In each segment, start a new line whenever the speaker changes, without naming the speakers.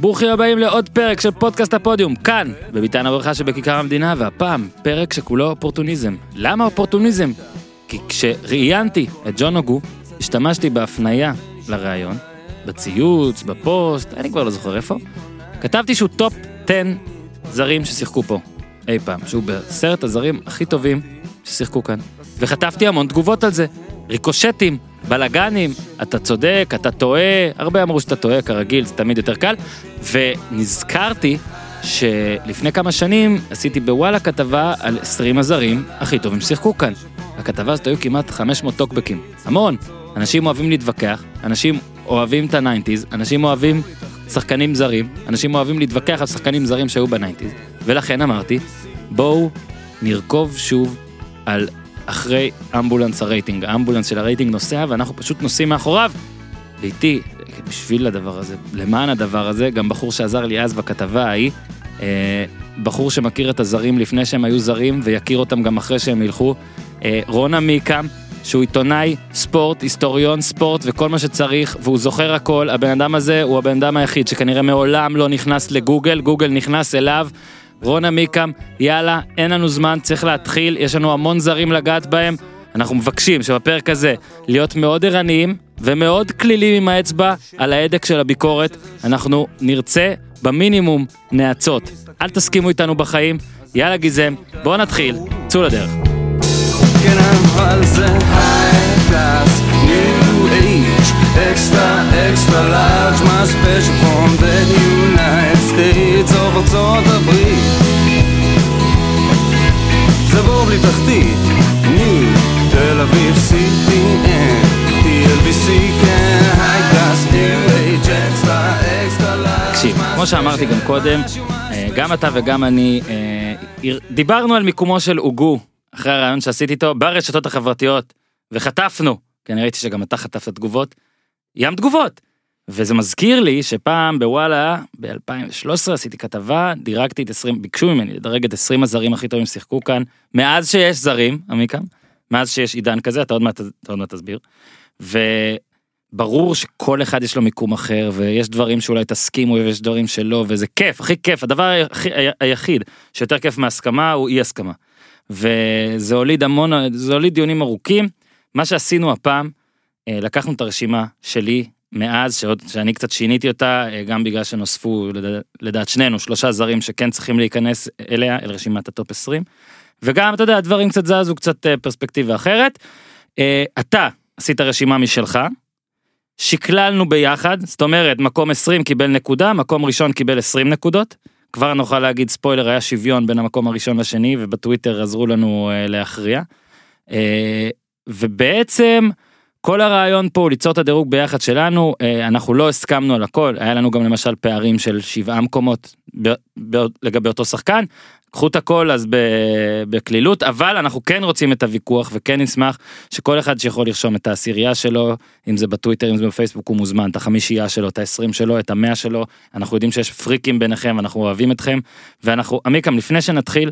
ברוכים הבאים לעוד פרק של פודקאסט הפודיום, כאן, בביתן הברכה שבכיכר המדינה, והפעם, פרק שכולו אופורטוניזם. למה אופורטוניזם? כי כשראיינתי את ג'ון אוגו, השתמשתי בהפניה לראיון, בציוץ, בפוסט, אני כבר לא זוכר איפה, כתבתי שהוא טופ 10 זרים ששיחקו פה אי פעם, שהוא בסרט הזרים הכי טובים ששיחקו כאן. וחטפתי המון תגובות על זה, ריקושטים, בלאגנים, אתה צודק, אתה טועה, הרבה אמרו שאתה טועה, כרגיל, זה תמיד יותר קל. ונזכרתי שלפני כמה שנים עשיתי בוואלה כתבה על 20 הזרים הכי טובים ששיחקו כאן. בכתבה הזאת היו כמעט 500 טוקבקים, המון. אנשים אוהבים להתווכח, אנשים אוהבים את הניינטיז, אנשים אוהבים שחקנים זרים, אנשים אוהבים להתווכח על שחקנים זרים שהיו בניינטיז, ולכן אמרתי, בואו נרכוב שוב על אחרי אמבולנס הרייטינג, האמבולנס של הרייטינג נוסע ואנחנו פשוט נוסעים מאחוריו. ואיתי, בשביל הדבר הזה, למען הדבר הזה, גם בחור שעזר לי אז בכתבה ההיא, אה, בחור שמכיר את הזרים לפני שהם היו זרים ויכיר אותם גם אחרי שהם ילכו, אה, רון עמיקם, שהוא עיתונאי ספורט, היסטוריון ספורט וכל מה שצריך, והוא זוכר הכל, הבן אדם הזה הוא הבן אדם היחיד שכנראה מעולם לא נכנס לגוגל, גוגל נכנס אליו. רון עמיקם, יאללה, אין לנו זמן, צריך להתחיל, יש לנו המון זרים לגעת בהם. אנחנו מבקשים שבפרק הזה להיות מאוד ערניים ומאוד כלילים עם האצבע על ההדק של הביקורת. אנחנו נרצה במינימום נאצות. אל תסכימו איתנו בחיים, יאללה גיזם, בואו נתחיל, צאו לדרך.
כן extra extra large, my special from the United States of ארצות הברית. זה בור בלי תחתית, new, תל אביב כן, class, new age, extra extra large.
תקשיב, כמו שאמרתי גם קודם, אה, גם אתה וגם אני אה, דיברנו על מיקומו של אוגו אחרי הרעיון שעשיתי איתו ברשתות החברתיות וחטפנו, כי אני ראיתי שגם אתה חטפת תגובות, ים תגובות. וזה מזכיר לי שפעם בוואלה ב-2013 עשיתי כתבה דירגתי את 20 ביקשו ממני לדרג את 20 הזרים הכי טובים ששיחקו כאן מאז שיש זרים עמיקם מאז שיש עידן כזה אתה עוד מעט אתה עוד מעט תסביר. וברור שכל אחד יש לו מיקום אחר ויש דברים שאולי תסכימו ויש דברים שלא וזה כיף הכי כיף הדבר הכי, היחיד שיותר כיף מהסכמה הוא אי הסכמה. וזה הוליד המון זה הוליד דיונים ארוכים מה שעשינו הפעם אה, לקחנו את הרשימה שלי מאז שעוד שאני קצת שיניתי אותה אה, גם בגלל שנוספו לדעת, לדעת שנינו שלושה זרים שכן צריכים להיכנס אליה אל רשימת הטופ 20 וגם אתה יודע דברים קצת זזו קצת אה, פרספקטיבה אחרת. אה, אתה עשית רשימה משלך. שקללנו ביחד זאת אומרת מקום 20 קיבל נקודה מקום ראשון קיבל 20 נקודות. כבר נוכל להגיד ספוילר היה שוויון בין המקום הראשון לשני ובטוויטר עזרו לנו להכריע. ובעצם כל הרעיון פה הוא ליצור את הדירוג ביחד שלנו אה, אנחנו לא הסכמנו על הכל היה לנו גם למשל פערים של שבעה מקומות ב- ב- לגבי אותו שחקן. קחו את הכל אז בקלילות אבל אנחנו כן רוצים את הוויכוח וכן נשמח שכל אחד שיכול לרשום את העשירייה שלו אם זה בטוויטר אם זה בפייסבוק הוא מוזמן את החמישייה שלו את העשרים שלו את המאה שלו אנחנו יודעים שיש פריקים ביניכם אנחנו אוהבים אתכם ואנחנו עמיקם לפני שנתחיל.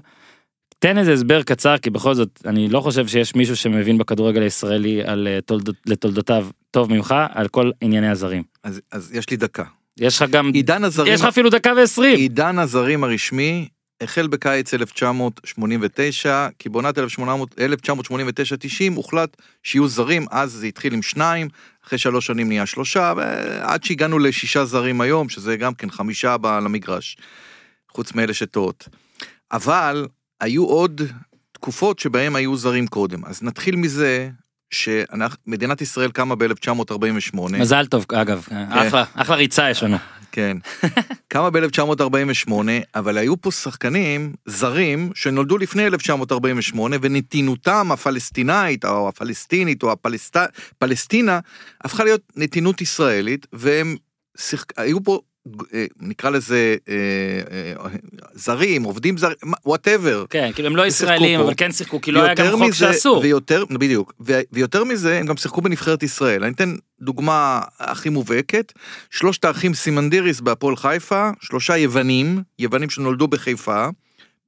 תן איזה הסבר קצר כי בכל זאת אני לא חושב שיש מישהו שמבין בכדורגל הישראלי על אה, תולדות, לתולדותיו טוב ממך על כל ענייני הזרים.
אז, אז יש לי דקה.
יש לך גם
עידן הזרים,
יש לך אפילו דקה ועשרים.
עידן הזרים הרשמי החל בקיץ 1989, כי בעונת 1989-90 הוחלט שיהיו זרים, אז זה התחיל עם שניים, אחרי שלוש שנים נהיה שלושה, ועד שהגענו לשישה זרים היום, שזה גם כן חמישה למגרש, חוץ מאלה שטועות. אבל היו עוד תקופות שבהם היו זרים קודם, אז נתחיל מזה שמדינת ישראל קמה ב-1948.
מזל טוב אגב אחלה אחלה ריצה יש לנו.
כן. קמה ב-1948, אבל היו פה שחקנים זרים שנולדו לפני 1948, ונתינותם הפלסטינאית, או הפלסטינית, או הפלסטינה, הפכה להיות נתינות ישראלית, והם שיחק... היו פה, נקרא לזה, אה, אה, זרים, עובדים זרים, whatever.
כן כאילו הם לא ישראלים. אבל כן שיחקו כי לא היה גם חוק שאסור.
ויותר, בדיוק, ויותר מזה, הם גם שיחקו בנבחרת ישראל. אני אתן דוגמה הכי מובהקת, שלושת האחים סימנדיריס בהפועל חיפה, שלושה יוונים, יוונים שנולדו בחיפה,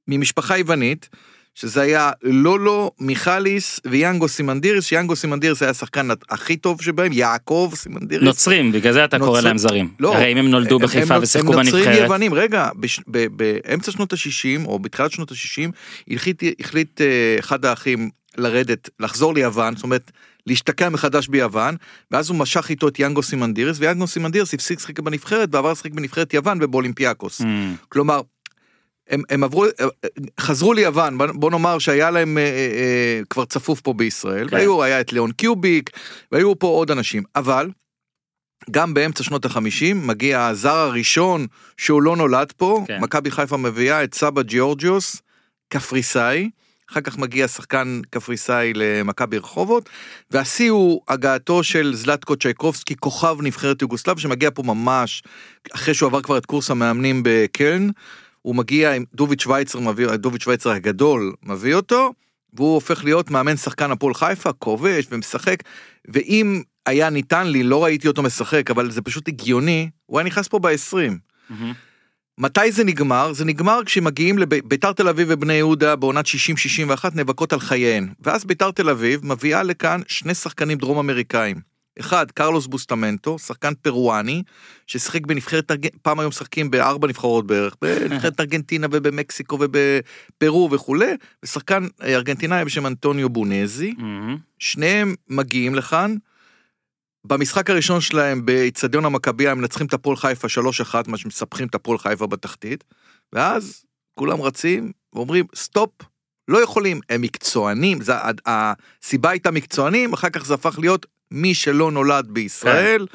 ממשפחה יוונית, שזה היה לולו, מיכליס ויאנגו סימנדיריס, שיאנגו סימנדיריס היה השחקן הכי טוב שבהם, יעקב סימנדיריס.
נוצרים, בגלל זה אתה קורא
נוצרים.
להם זרים.
לא.
הרי אם הם נולדו
הם-
בחיפה
הם-
ושיחקו
הם נוצרים
בנבחרת.
יוונים, רגע, בש- ב- באמצע שנות ה-60 או בתחילת שנות ה-60 החליט, החליט אה, אחד האחים לרדת, לחזור ליוון, זאת אומרת להשתקע מחדש ביוון, ואז הוא משך איתו את יאנגו סימנדיריס, ויאנגו סימנדיריס הפסיק לשחק בנבחרת ועבר לשחק בנבחרת יוון ובאולימפיאקוס.
אממ,
כלומר, הם, הם עברו, אה, חזרו ליוון, בוא- נאמר שהיה להם אה, אה, אה, כבר צפוף פה בישראל,
כן.
והיו, היה את ליאון קיוביק, והיו פה עוד אנשים, אבל גם באמצע שנות החמישים מגיע הזר הראשון שהוא לא נולד פה,
כן.
מכבי חיפה מביאה את סבא ג'ורג'יוס, קפריסאי, אחר כך מגיע שחקן קפריסאי למכבי רחובות, והשיא הוא הגעתו של זלטקו צ'ייקובסקי, כוכב נבחרת יוגוסלב, שמגיע פה ממש אחרי שהוא עבר כבר את קורס המאמנים בקלן, הוא מגיע עם דוביץ' שווייצר, מביא, דוביץ' שווייצר הגדול מביא אותו, והוא הופך להיות מאמן שחקן הפועל חיפה, כובש ומשחק, ואם היה ניתן לי, לא ראיתי אותו משחק, אבל זה פשוט הגיוני, הוא היה נכנס פה ב-20.
מהמם.
מתי זה נגמר? זה נגמר כשמגיעים לביתר תל אביב ובני יהודה בעונת 60-61 נאבקות על חייהן. ואז ביתר תל אביב מביאה לכאן שני שחקנים דרום אמריקאים. אחד, קרלוס בוסטמנטו, שחקן פרואני, ששיחק בנבחרת, פעם היום משחקים בארבע נבחרות בערך, בנבחרת ארגנטינה ובמקסיקו ובפרו וכולי, ושחקן אה, ארגנטינאי בשם אנטוניו בונזי. שניהם מגיעים לכאן. במשחק הראשון שלהם באיצטדיון המכבייה הם מנצחים את הפועל חיפה 3-1, מה שמספחים את הפועל חיפה בתחתית, ואז כולם רצים ואומרים סטופ, לא יכולים, הם מקצוענים, זה, הסיבה הייתה מקצוענים, אחר כך זה הפך להיות מי שלא נולד בישראל.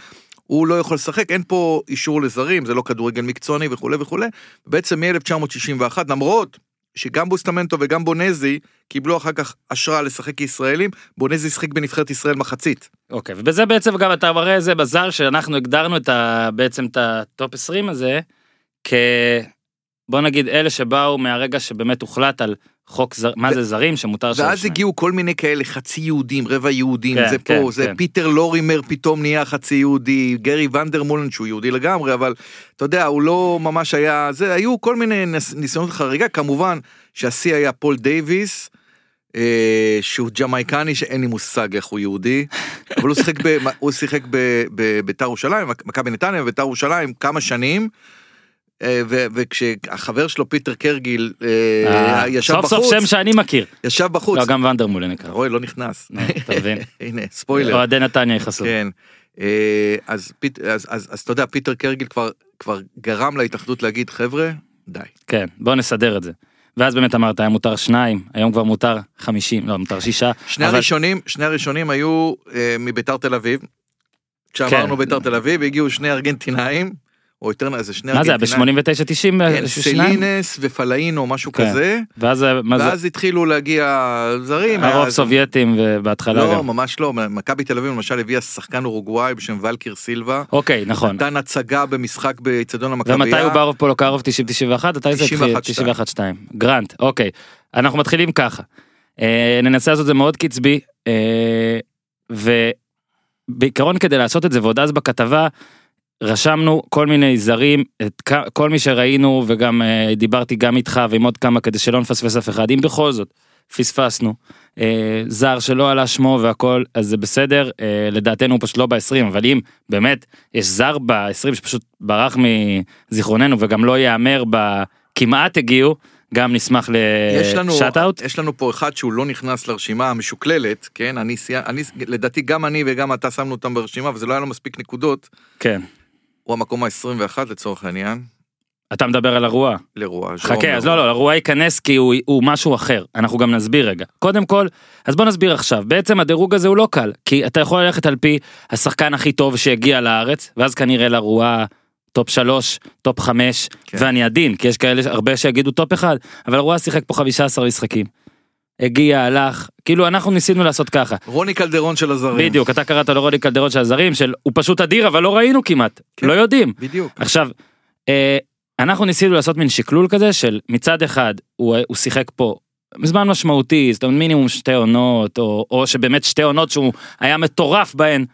הוא לא יכול לשחק, אין פה אישור לזרים, זה לא כדורגל מקצועני וכולי וכולי. בעצם מ-1961, למרות שגם בוסטמנטו וגם בונזי קיבלו אחר כך אשרה לשחק כישראלים, בונזי שיחק בנבחרת ישראל מחצית.
אוקיי, ובזה בעצם גם אתה מראה איזה בזאר שאנחנו הגדרנו את ה... בעצם את הטופ 20 הזה, כ... בוא נגיד אלה שבאו מהרגע שבאמת הוחלט על חוק זר... מה זה זרים שמותר
ואז
שלוש
הגיעו כל מיני כאלה חצי יהודים, רבע יהודים,
כן,
זה
כן,
פה, זה
כן.
פיטר לורימר פתאום נהיה חצי יהודי, גרי ונדרמולן שהוא יהודי לגמרי, אבל אתה יודע, הוא לא ממש היה, זה, היו כל מיני ניס- ניסיונות חריגה, כמובן שהשיא היה פול דייוויס. אה, שהוא ג'מייקני שאין לי מושג איך הוא יהודי, אבל הוא שיחק בביתר ירושלים, מכבי נתניה וביתר ירושלים כמה שנים, ו- וכשהחבר שלו פיטר קרגיל אה,
אה,
ישב
סוף
בחוץ,
סוף שם שאני מכיר.
ישב בחוץ,
לא, גם ונדרמולן נקרא.
רואה לא נכנס,
אתה מבין?
הנה ספוילר,
אוהדי נתניה יכעסו.
כן, אה, אז פיט- אז- אז אז אתה יודע פיטר קרגיל כבר כבר גרם להתאחדות להגיד חבר'ה די,
כן, בוא נסדר את זה. ואז באמת אמרת היה מותר שניים, היום כבר מותר חמישים, לא מותר שישה.
שני
אבל-
הראשונים שני הראשונים היו אה, מביתר תל אביב, כשאמרנו
כן.
ביתר תל אביב הגיעו שני ארגנטינאים, או יותר זה שני
מה זה היה
ארגנטינאים,
ב-89 90
כן, סלינס ופלאינו משהו
כן.
כזה,
ואז אה, מה זה?
ואז התחילו להגיע זרים,
הרוב
אז-
סובייטים ובהתחלה
לא
גם.
ממש לא, מכבי תל אביב למשל הביאה שחקן אורוגוואי בשם ולקיר סילבה,
אוקיי, נכון.
נתן הצגה במשחק באיצטדיון המכבייה,
ומתי הוא ברוב פולוקרוב 90-91? מתי זה התחיל?
91-2.
91-2. גרנט, אוקיי. אנחנו מתחילים ככה. אה, ננסה לעשות את זה מאוד קצבי, אה, ובעיקרון כדי לעשות את זה, ועוד אז בכתבה, רשמנו כל מיני זרים, את כל מי שראינו, וגם אה, דיברתי גם איתך ועם עוד כמה כדי שלא נפספס אף אחד, אם בכל זאת פספסנו, אה, זר שלא עלה שמו והכל, אז זה בסדר, אה, לדעתנו הוא פשוט לא ב-20, אבל אם באמת יש זר ב-20 שפשוט ברח מזיכרוננו וגם לא ייאמר בכמעט הגיעו, גם נשמח לשאט אאוט.
יש לנו פה אחד שהוא לא נכנס לרשימה המשוקללת, כן, אני, אני, לדעתי גם אני וגם אתה שמנו אותם ברשימה וזה לא היה לו מספיק נקודות,
כן.
הוא המקום ה-21 לצורך העניין,
אתה מדבר על הרוע.
לרוע.
חכה, אז לא, לא, הרוע ייכנס כי הוא, הוא משהו אחר. אנחנו גם נסביר רגע. קודם כל, אז בוא נסביר עכשיו. בעצם הדירוג הזה הוא לא קל, כי אתה יכול ללכת על פי השחקן הכי טוב שהגיע לארץ, ואז כנראה לרואו טופ 3, טופ 5,
כן.
ואני עדין, כי יש כאלה הרבה שיגידו טופ 1, אבל לרואו שיחק פה 15 משחקים. הגיע, הלך, כאילו אנחנו ניסינו לעשות ככה.
רוני קלדרון של הזרים.
בדיוק, אתה קראת לו רוני קלדרון של הזרים, של הוא פשוט אדיר, אבל לא ראינו כמעט,
כן.
לא יודעים.
בדיוק.
עכשיו, אה, אנחנו ניסינו לעשות מין שקלול כזה של מצד אחד הוא, הוא שיחק פה זמן משמעותי, זאת אומרת מינימום שתי עונות, או, או שבאמת שתי עונות שהוא היה מטורף בהן,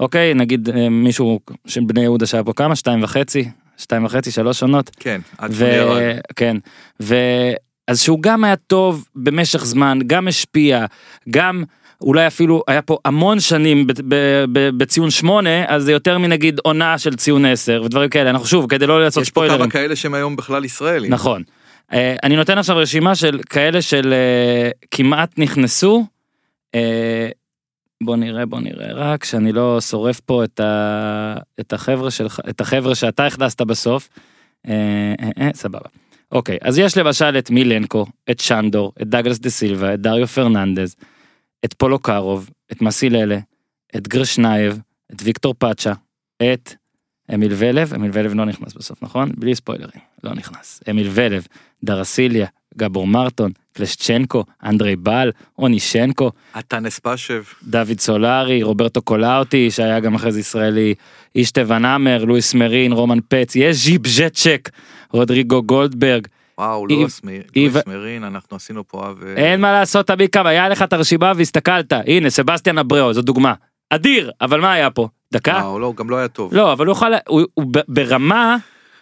אוקיי, נגיד אה, מישהו של בני יהודה שהיה פה כמה? שתיים וחצי? שתיים וחצי, שלוש עונות?
כן, עד
ו...
שהוא ירד.
אז שהוא גם היה טוב במשך זמן, גם השפיע, גם אולי אפילו היה פה המון שנים ב- ב- ב- בציון 8, אז זה יותר מנגיד עונה של ציון 10 ודברים כאלה, אנחנו שוב, כדי לא לעשות
יש פה. כמה כאלה שהם היום בכלל ישראלים.
נכון. אה, אני נותן עכשיו רשימה של כאלה של אה, כמעט נכנסו. אה, בוא נראה בוא נראה רק שאני לא שורף פה את, ה, את החבר'ה שלך את החבר'ה שאתה הכנסת בסוף. אה, אה, אה, סבבה. אוקיי אז יש למשל את מילנקו את שנדור את דאגלס דה סילבה את דריו פרננדז את פולו קארוב את מסיללה את גרשנייב את ויקטור פאצ'ה את אמיל ולב, אמיל ולב לא נכנס בסוף, נכון? בלי ספוילרים, לא נכנס. אמיל ולב, דרסיליה, גבור מרטון, קלשצ'נקו, אנדרי בל, רוני שנקו,
אתה נספשב.
דוד סולארי, רוברטו קולאוטי, שהיה גם אחרי זה ישראלי, אישטבן עמר, לואיס מרין, רומן פץ, יש ז'יפ ז'צ'ק, רודריגו גולדברג.
וואו,
איב-
לואיס מ-
איב-
מרין, אנחנו עשינו פה אב...
אין מה לעשות, אביקם, היה לך את הרשימה והסתכלת, הנה, סבסטיאן אבריאו, זו דוגמה. אדיר, אבל מה היה פה? דקה?
וואו, לא, גם לא היה טוב.
לא, אבל הוא יכול, הוא, הוא ברמה,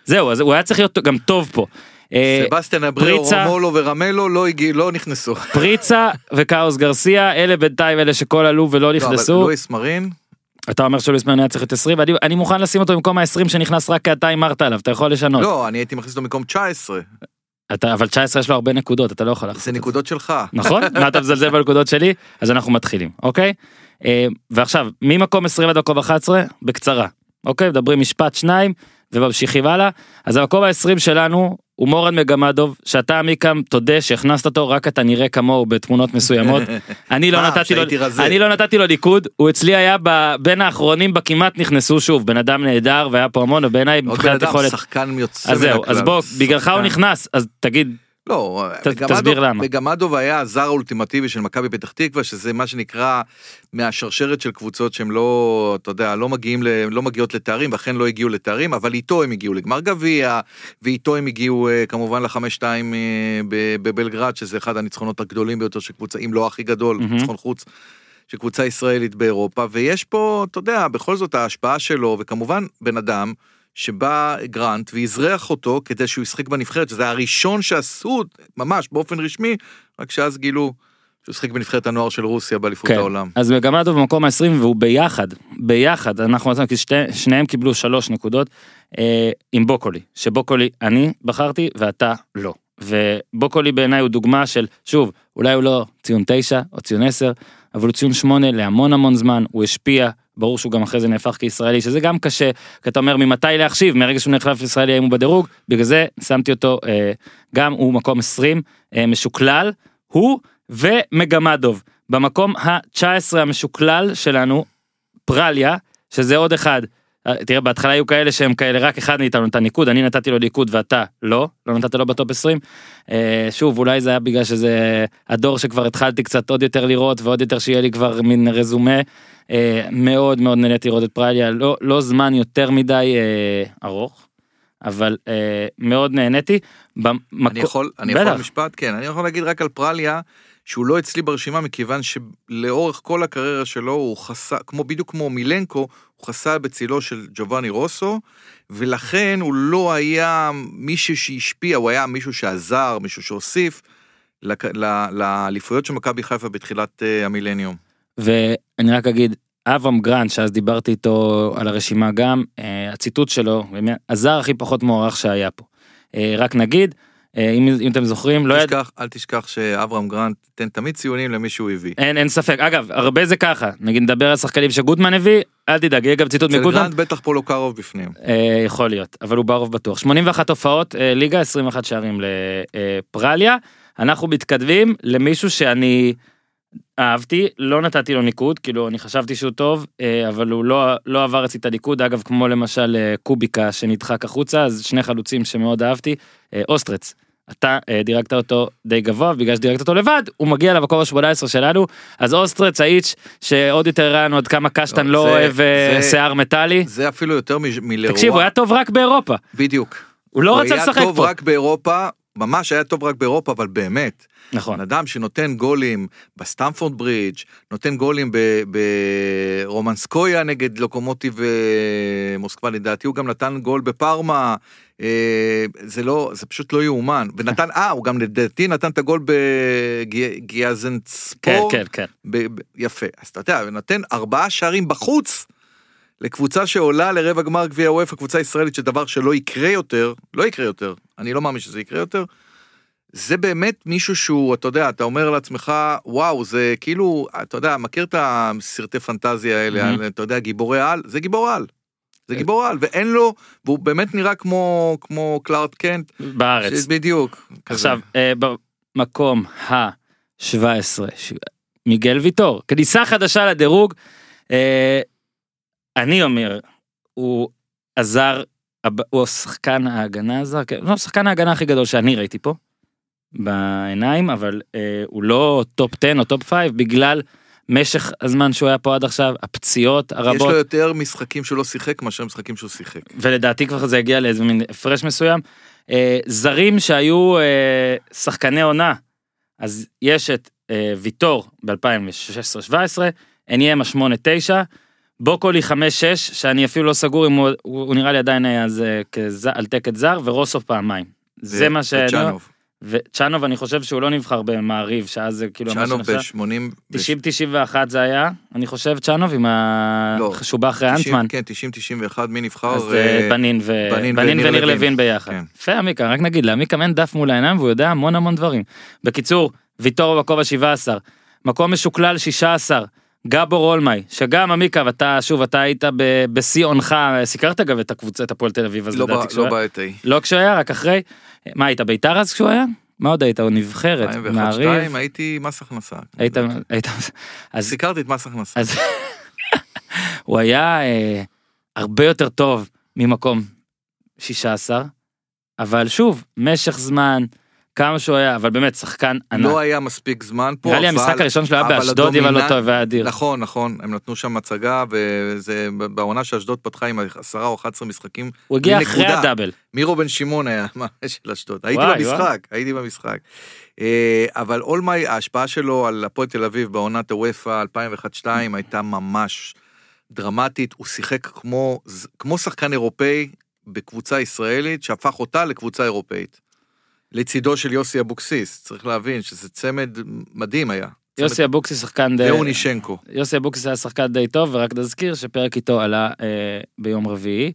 זהו, אז הוא היה צריך להיות גם טוב פה. אה,
סבסטיאן אבריאו. רומולו ורמלו לא הגיעו, לא נכנסו.
פריצה וקאוס גרסיה, אלה בינתיים אלה שכל עלו ולא
לא, אבל
נכנסו.
לואיס מרין,
אתה אומר שלואיס מרין היה צריך להיות 20, ואני אני מוכן לשים אותו במקום ה-20 שנכנס רק כי אתה הימרת עליו, אתה יכול לשנות.
לא, אני הייתי מכניס אותו במקום 19.
אתה, אבל 19 יש לו הרבה נקודות, אתה לא יכול לעשות
זה
את זה.
נקודות שלך.
נכון? מה אתה מזלזל בנקודות שלי? אז אנחנו מתחילים, אוקיי? אה, ועכשיו, ממקום 20 עד מקום 11, בקצרה, אוקיי? מדברים משפט שניים וממשיכים הלאה. אז המקום ה-20 שלנו הוא מורן מגמדוב, שאתה עמיקם תודה שהכנסת אותו, רק אתה נראה כמוהו בתמונות מסוימות. אני לא נתתי לו. אני לא נתתי לו ניקוד, הוא אצלי היה ב- בין האחרונים בכמעט נכנסו שוב, בן אדם נהדר והיה פה המון, ובעיניי
עוד בן
מבחינת
אדם,
יכולת.
שחקן יוצא
אז
מן
זהו,
הכלל.
אז בוא, בגללך הוא. נכנס, אז תגיד,
לא,
ת-
בגמדוב-
תסביר למה.
בגמדוב היה הזר האולטימטיבי של מכבי פתח תקווה, שזה מה שנקרא מהשרשרת של קבוצות שהם לא, אתה יודע, לא מגיעים, ל- לא מגיעות לתארים, ואכן לא הגיעו לתארים, אבל איתו הם הגיעו לגמר גביע, ואיתו הם הגיעו אה, כמובן לחמש שתיים אה, בבלגרד, שזה אחד הניצחונות הגדולים ביותר של קבוצה, אם לא הכי גדול,
מהמם.
ניצחון חוץ. של קבוצה ישראלית באירופה, ויש פה, אתה יודע, בכל זאת ההשפעה שלו, וכמובן בן אדם שבא גרנט ואזרח אותו כדי שהוא ישחק בנבחרת, שזה הראשון שעשו ממש באופן רשמי, רק שאז גילו שהוא ישחק בנבחרת הנוער של רוסיה באליפות
כן.
העולם.
אז מגמדוב במקום ה-20 והוא ביחד, ביחד, אנחנו מצאנו כי שניהם קיבלו שלוש נקודות אה, עם בוקולי, שבוקולי אני בחרתי ואתה לא. ובוקולי בעיניי הוא דוגמה של, שוב, אולי הוא לא ציון 9 או ציון 10, אבל הוא ציון 8 להמון המון זמן, הוא השפיע, ברור שהוא גם אחרי זה נהפך כישראלי, שזה גם קשה, כי אתה אומר ממתי להחשיב, מרגע שהוא נחלף ישראלי האם הוא בדירוג, בגלל זה שמתי אותו, אה, גם הוא מקום 20, אה, משוקלל, הוא ומגמדוב. במקום ה-19 המשוקלל שלנו, פרליה, שזה עוד אחד. אה, תראה, בהתחלה היו כאלה שהם כאלה, רק אחד מאיתנו נתן ניקוד, אני נתתי לו ניקוד ואתה לא, לא נתת לו בטופ 20. אה, שוב, אולי זה היה בגלל שזה הדור שכבר התחלתי קצת עוד יותר לראות ועוד יותר שיהיה לי כבר מין רזומה. אה, מאוד מאוד נהניתי לראות את פרליה, לא, לא זמן יותר מדי אה, ארוך, אבל אה, מאוד נהניתי. במקו...
אני יכול, אני יכול
בטח.
משפט? כן, אני יכול להגיד רק על פרליה, שהוא לא אצלי ברשימה מכיוון שלאורך כל הקריירה שלו הוא חסה, כמו בדיוק כמו מילנקו, הוא חסה בצילו של ג'ובאני רוסו, ולכן הוא לא היה מישהו שהשפיע, הוא היה מישהו שעזר, מישהו שהוסיף לאליפויות של מכבי חיפה בתחילת אה, המילניום.
ואני רק אגיד, אברהם גרנט, שאז דיברתי איתו על הרשימה גם, אה, הציטוט שלו, הזר הכי פחות מוערך שהיה פה. אה, רק נגיד, אה, אם, אם אתם זוכרים, לא יד...
תשכח, אל תשכח שאברהם גרנט תן תמיד ציונים למי שהוא הביא.
אין, אין ספק, אגב, הרבה זה ככה, נגיד נדבר על שחקנים שגוטמן הביא, אל תדאג, יהיה גם ציטוט מגוטמן,
גרנט בטח פולוקרוב בפנים.
אה, יכול להיות, אבל הוא בערוב בטוח. 81 הופעות, אה, ליגה, 21 שערים לפרליה, אנחנו מתכתבים למישהו שאני אהבתי, לא נתתי לו ניקוד, כאילו אני חשבתי שהוא טוב, אה, אבל הוא לא, לא עבר אצלי את הניקוד, אגב כמו למשל אה, קוביקה שנדחק החוצה, אז שני חלוצים שמאוד אהבתי, אה, אוסטרץ. אתה דירגת אותו די גבוה בגלל שדירגת אותו לבד הוא מגיע למקום ה-18 שלנו אז אוסטרץ האיץ' שעוד יותר הראה לנו עד כמה קשטן
לא,
לא
זה-
אוהב
זה-
שיער מטאלי
זה אפילו יותר מלרוע.
תקשיב הוא היה טוב רק באירופה
בדיוק.
הוא לא
הוא
רצה
היה
לשחק
טוב
פה
רק באירופה, ממש היה טוב רק באירופה, אבל באמת.
נכון.
אדם שנותן גולים בסטמפורד ברידג', נותן גולים ברומנסקויה נגד לוקומוטיב אה, מוסקבה, לדעתי הוא גם נתן גול בפארמה, אה, זה לא, זה פשוט לא יאומן. ונתן, אה, הוא גם לדעתי נתן את הגול
כן,
בגיאזנספור.
כן, כן.
ב- ב- יפה. אז אתה יודע, נותן ארבעה שערים בחוץ לקבוצה שעולה לרבע גמר גביע וופא, קבוצה ישראלית, שדבר שלא יקרה יותר, לא יקרה יותר, אני לא מאמין שזה יקרה יותר. זה באמת מישהו שהוא, אתה יודע, אתה אומר לעצמך, וואו, זה כאילו, אתה יודע, מכיר את הסרטי פנטזיה האלה. על, אתה יודע, גיבורי על? זה גיבור על. זה
כן.
גיבור על, ואין לו, והוא באמת נראה כמו, כמו קלארט קנט.
בארץ.
ש- בדיוק. כזה.
עכשיו, אה, במקום ה-17, מיגל ויטור, כניסה חדשה לדירוג, אה, אני אומר, הוא עזר, הוא שחקן ההגנה הזר, כן, לא, שחקן ההגנה הכי גדול שאני ראיתי פה, בעיניים, אבל אה, הוא לא טופ 10 או טופ 5 בגלל משך הזמן שהוא היה פה עד עכשיו, הפציעות
יש
הרבות.
לו יותר משחקים שהוא לא שיחק מאשר משחקים שהוא שיחק.
ולדעתי כבר זה הגיע לאיזה מין הפרש מסוים. אה, זרים שהיו אה, שחקני עונה, אז יש את אה, ויטור ב-2016-2017, אניימה 8-9, בוקולי 5-6, שאני אפילו לא סגור אם הוא, הוא, הוא נראה לי עדיין היה אז כז, על תקת זר, ורוסוב פעמיים. זה מה ש...
וצ'אנוב.
וצ'אנוב אני חושב שהוא לא נבחר במעריב, שאז זה כאילו...
צ'אנוב
שנחשב.
ב-80...
90-91 זה היה, אני חושב צ'אנוב עם ה...
לא,
אחרי אנטמן.
כן, 90-91, מי נבחר?
אז
אה,
אה, בנין ו-
בנין
בנין
וניר לוין.
ביחד.
כן.
יפה עמיקה, רק נגיד, לעמיקה אין דף מול העיניים והוא יודע המון המון דברים. בקיצור, ויטור בכובע 17, מקום משוקלל 16, גבור אולמאי, שגם עמיקה, ואתה, שוב, אתה היית בשיא עונך, סיקרת אגב את הקבוצה, את הפועל תל אביב, אז
לא
לדעתי כשהוא
לא
היה-
בעת ההיא.
לא כשהוא היה, רק אחרי. מה היית בית"ר אז כשהוא היה? מה עוד היית? הוא נבחרת,
2001-2002
מעריב.
הייתי מס הכנסה.
היית, היית, אז
סיקרתי את מס הכנסה.
אז הוא היה אה, הרבה יותר טוב ממקום 16, אבל שוב, משך זמן, כמה שהוא היה, אבל באמת שחקן ענק.
לא היה מספיק זמן פה,
נראה לי המשחק הראשון שלו היה באשדוד, אם אני לא טועה, והיה אדיר.
נכון, נכון, הם נתנו שם הצגה, וזה בעונה שאשדוד פתחה עם עשרה או 11 משחקים.
הוא הגיע אחרי. הדאבל.
מירו בן שמעון היה מה של אשדוד. הייתי במשחק, הייתי במשחק. אה, אבל אולמאי, ההשפעה שלו על הפועל תל אביב בעונת הוופא 2001-2002 הייתה ממש דרמטית. הוא שיחק כמו, כמו שחקן אירופאי בקבוצה ישראלית, שהפך אותה לקבוצה אירופאית. לצידו של יוסי אבוקסיס, צריך להבין שזה צמד מדהים היה.
יוסי אבוקסיס שחקן די...
ואונישנקו.
יוסי אבוקסיס היה שחקן די טוב, ורק נזכיר שפרק איתו עלה אה, ביום רביעי.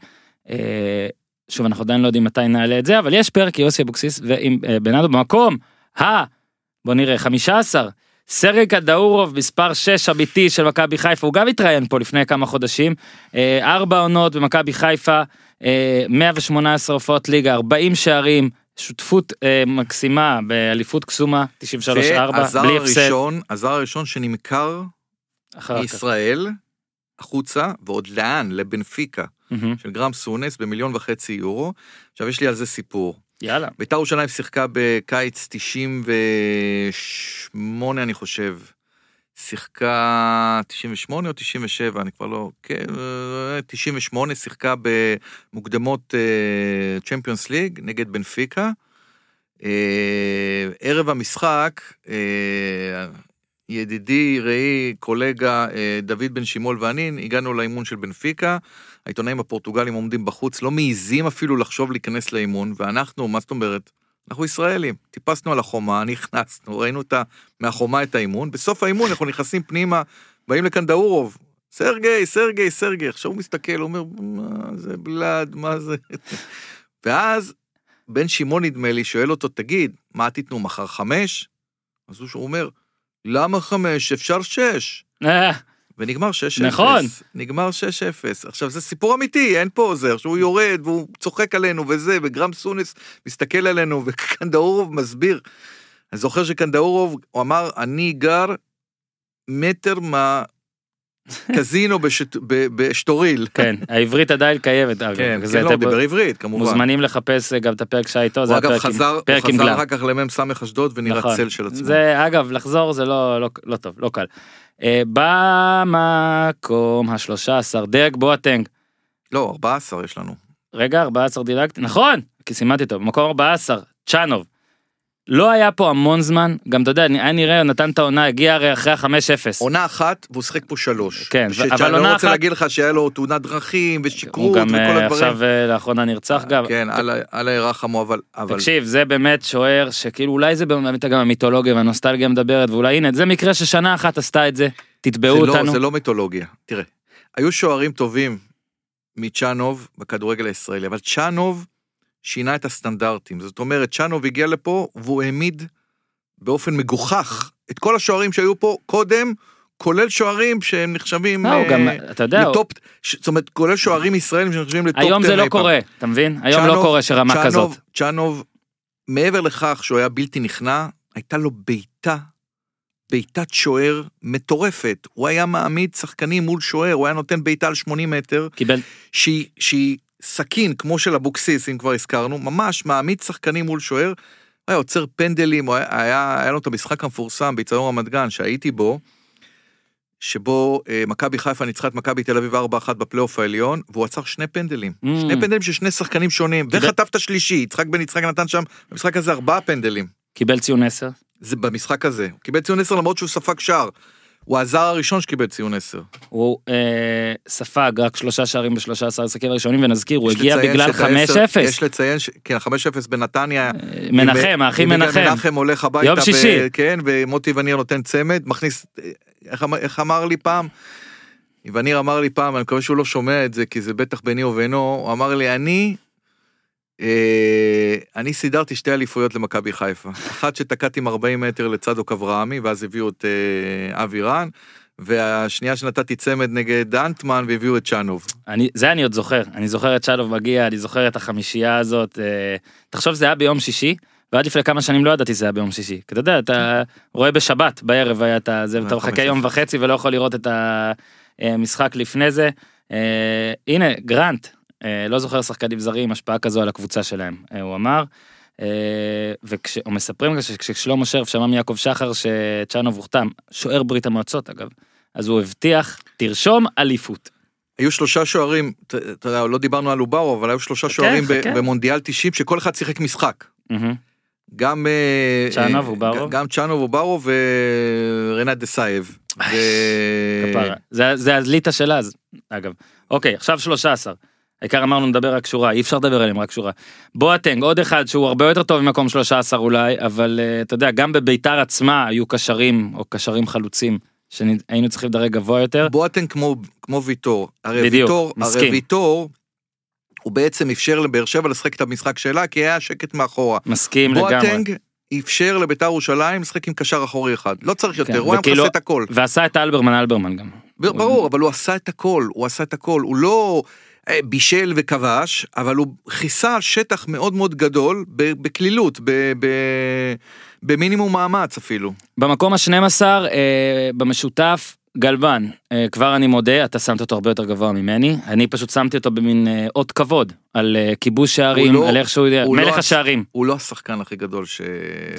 אה, שוב, אנחנו עדיין לא יודעים מתי נעלה את זה, אבל יש פרק יוסי אבוקסיס ועם אה, בנאדו במקום, ה... בוא נראה, 15. סרי קדאורוב, מספר 6 אמיתי של מכבי חיפה, הוא גם התראיין פה לפני כמה חודשים. אה, ארבע עונות במכבי חיפה, אה, 118 הופעות ליגה, 40 שערים, שותפות אה, מקסימה באליפות קסומה, 93-4,
והזר
בלי הפסד.
הראשון, הזר הראשון שנמכר. מישראל החוצה, ועוד לאן? לבנפיקה,
מהמם.
של גרם סונס במיליון וחצי יורו. עכשיו יש לי על זה סיפור.
יאללה.
בית"ר ירושלים שיחקה בקיץ 98 אני חושב. שיחקה 98 או 97 אני כבר לא כן אה, 98 שיחקה במוקדמות צ'מפיונס ליג נגד בנפיקה. אה, ערב המשחק אה, ידידי רעי קולגה אה, דוד בן שימול ואני הגענו לאימון של בנפיקה. העיתונאים הפורטוגלים עומדים בחוץ לא מעיזים אפילו לחשוב להיכנס לאימון ואנחנו מה זאת אומרת אנחנו ישראלים. טיפסנו על החומה נכנסנו ראינו את ה, מהחומה את האימון. בסוף האימון אנחנו נכנסים פנימה באים לכאן דאורוב. סרגי סרגי סרגי. עכשיו הוא מסתכל הוא אומר מה זה בלאד מה זה? ואז בן שמעון נדמה לי שואל אותו תגיד מה תיתנו מחר חמש? אז הוא אומר למה חמש? אפשר שש.
אה,
ונגמר 6-0.
נכון.
נגמר 6-0. עכשיו זה סיפור אמיתי, אין פה עוזר, שהוא יורד והוא צוחק עלינו וזה, וגרם סונס מסתכל עלינו, וקנדאורוב מסביר. אני זוכר שקנדאורוב, הוא אמר, אני גר מטר מהקזינו בשט- ב- באשתוריל.
כן, העברית עדיין קיימת, אגב.
כן, כן, לא, הוא דיבר עברית, כמובן.
מוזמנים לחפש גם את הפרק שהיה איתו, זה
הוא
היה
אגב
פרק עם-
חזר, הוא
עם
חזר. אחר כך למ"ס אשדוד ונראה
נכון.
צל של עצמו.
זה, אגב, לחזור זה לא, לא, לא טוב, לא קל. במקום ה-13, דרק בואטנג.
לא, 14 יש לנו.
רגע, 14 דילגתי, נכון, כי סימנתי אותו, במקום 14, צ'אנוב. לא היה פה המון זמן, גם אתה יודע, היה נראה, נתן את העונה, הגיע הרי אחרי ה-5-0.
עונה אחת והוא שיחק פה שלוש.
כן,
ש-
אבל
שאני
עונה
לא רוצה
אחת-
להגיד לך שהיה לו תאונת דרכים
הוא
ושכרות
גם
וכל
אה,
הדברים.
עכשיו אה, לאחרונה נרצח גם.
כן, אללה- ירחמו, אבל...
תקשיב, זה באמת שוער שכאילו אולי זה באמת גם המיתולוגיה והנוסטלגיה מדברת, ואולי הנה, זה מקרה ששנה אחת עשתה את זה, תתבעו
לא-
אותנו.
זה לא מיתולוגיה. תראה, היו שוערים טובים מצ'אנוב בכדורגל הישראלי, אבל צ'אנוב שינה את הסטנדרטים. זאת אומרת, צ'אנוב הגיע לפה והוא העמיד באופן מגוחך את כל השוערים שהיו פה קודם, כולל שוערים שהם נחשבים...
לא, הוא
אה,
גם, אתה יודע,
לטופ, ש- זאת אומרת, כולל שוערים ישראלים שנחשבים לטופ 10
היום זה לא. קורה, אתה מבין? היום לא קורה שרמה
צ'אנוב-
כזאת.
צ'אנוב, מעבר לכך שהוא היה בלתי נכנע, הייתה לו בעיטה, בעיטת שוער מטורפת. הוא היה מעמיד שחקנים מול שוער, הוא היה נותן בעיטה על 80 מטר,
קיבל,
שהיא סכין, כמו של אבוקסיס, אם כבר הזכרנו, ממש מעמיד שחקנים מול שוער. היה עוצר פנדלים, היה, היה, היה לו את המשחק המפורסם באיצטדיון רמת גן, שהייתי בו, שבו אה, מכבי חיפה ניצחה את מכבי תל אביב 4-1 בפלייאוף העליון, והוא עצר שני פנדלים.
Mm.
שני פנדלים של שני שחקנים שונים,
קיבל-
וחטף את השלישי, יצחק בן יצחק נתן שם, במשחק הזה ארבעה פנדלים.
קיבל ציון 10.
זה במשחק הזה. הוא קיבל ציון 10 למרות שהוא ספג שער. הוא הזר הראשון שקיבל ציון 10.
הוא אה, ספג רק שלושה שערים בשלושה עשר המשחקים הראשונים, ונזכיר, הוא הגיע בגלל
שבעשר-
5-0.
יש לציין, ש... כן, 5-0 בנתניה.
מנחם, האחים מנחם.
מנחם הולך הביתה.
יום שישי.
ו... כן, ומוטי וניר נותן צמד, מכניס, איך, אמר- איך אמר לי פעם? וניר אמר לי פעם, אני מקווה שהוא לא שומע את זה, כי זה בטח ביני ובינו, הוא אמר לי, אני, אה, אני סידרתי שתי אליפויות למכבי חיפה. אחת שתקעתי עם 40 מטר לצדוק אברהמי, ואז הביאו את אה, אבי רן, והשנייה שנתתי צמד נגד אנטמן, והביאו את צ'אנוב.
אני, זה אני עוד זוכר, אני זוכר את שלוב מגיע, אני זוכר את החמישייה הזאת. אה, תחשוב זה היה ביום שישי, ועד לפני כמה שנים לא ידעתי שזה היה ביום שישי. כי אתה יודע, אתה רואה בשבת, בערב היה את זה, ואתה
חמש
מחכה יום. וחצי ולא יכול לראות את המשחק לפני זה. אה, הנה, גרנט, אה, לא זוכר שחקנים זרים, השפעה כזו על הקבוצה שלהם, אה, הוא אמר. ומספרים שכששלמה שרף שמע מיעקב שחר שצ'אנוב הוחתם, שוער ברית המועצות אגב, אז הוא הבטיח, תרשום אליפות.
היו שלושה שוערים, אתה יודע, לא דיברנו על אוברו, אבל היו שלושה שוערים. במונדיאל 90, שכל אחד שיחק משחק. גם אה,
צ'אנוב
אה,
אוברוב?
גם צ'אנוב אוברוב ורינת
דסאייב. זה הזליטה של אז, אגב. אוקיי, עכשיו 13. העיקר אמרנו נדבר רק שורה, אי אפשר לדבר עליהם רק שורה. בואטנג, עוד אחד שהוא הרבה יותר טוב ממקום 13 אולי, אבל אה, אתה יודע, גם בביתר עצמה היו קשרים, או קשרים חלוצים, שהיינו צריכים לדרג גבוה יותר.
בואטנג כמו, כמו ויטור. הרי
בדיוק,
ויטור,
מסכים.
הרי ויטור, הוא בעצם אפשר לבאר שבע לשחק את המשחק שלה, כי היה שקט מאחורה.
מסכים לגמרי.
בואטנג אפשר לביתר ירושלים לשחק עם קשר אחורי אחד. לא צריך יותר,
כן,
הוא היה מכסה את הכל.
ועשה את אלברמן אלברמן גם.
ברור, אבל הוא עשה את הכל, הוא עשה את הכל. הוא לא בישל וכבש, אבל הוא כיסה שטח מאוד מאוד גדול, בקלילות, במינימום מאמץ אפילו.
במקום ה-12, אה, במשותף, גלבן, אה, כבר אני מודה, אתה שמת אותו הרבה יותר גבוה ממני, אני פשוט שמתי אותו במין אה, אות כבוד, על אה, כיבוש שערים,
לא-
על איך שהוא יודע,
הוא
מלך
לא
השערים,
הוא לא השחקן הכי גדול ש...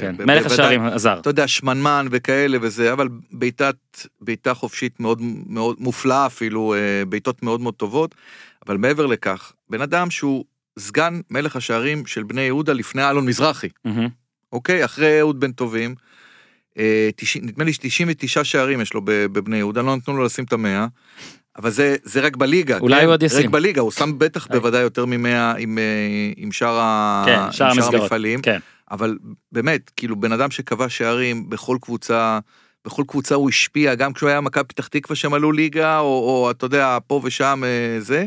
כן,
ב-
מלך השערים עזר.
אתה יודע, שמנמן וכאלה וזה, אבל בעיטת, בעיטה חופשית מאוד מאוד מופלאה אפילו, בעיטות מאוד מאוד טובות. אבל מעבר לכך, בן אדם שהוא סגן מלך השערים של בני יהודה לפני אלון מזרחי,
מהמם.
אוקיי? אחרי אהוד בן טובים. אה, תשעים- נדמה לי ש-99 שערים יש לו בבני יהודה, לא נתנו לו לשים את המאה. אבל זה, זה רק בליגה,
אולי
כן?
הוא עוד ישים.
רק בליגה, הוא שם בטח בוודאי יותר ממאה עם, אה, עם שאר.
כן,
עם
שאר
המפעלים.
כן.
אבל באמת, כאילו בן אדם שכבש שערים בכל קבוצה, בכל קבוצה הוא השפיע, גם כשהוא היה מכבי פתח תקווה שהם עלו ליגה, או, או אתה יודע, פה ושם אה, זה.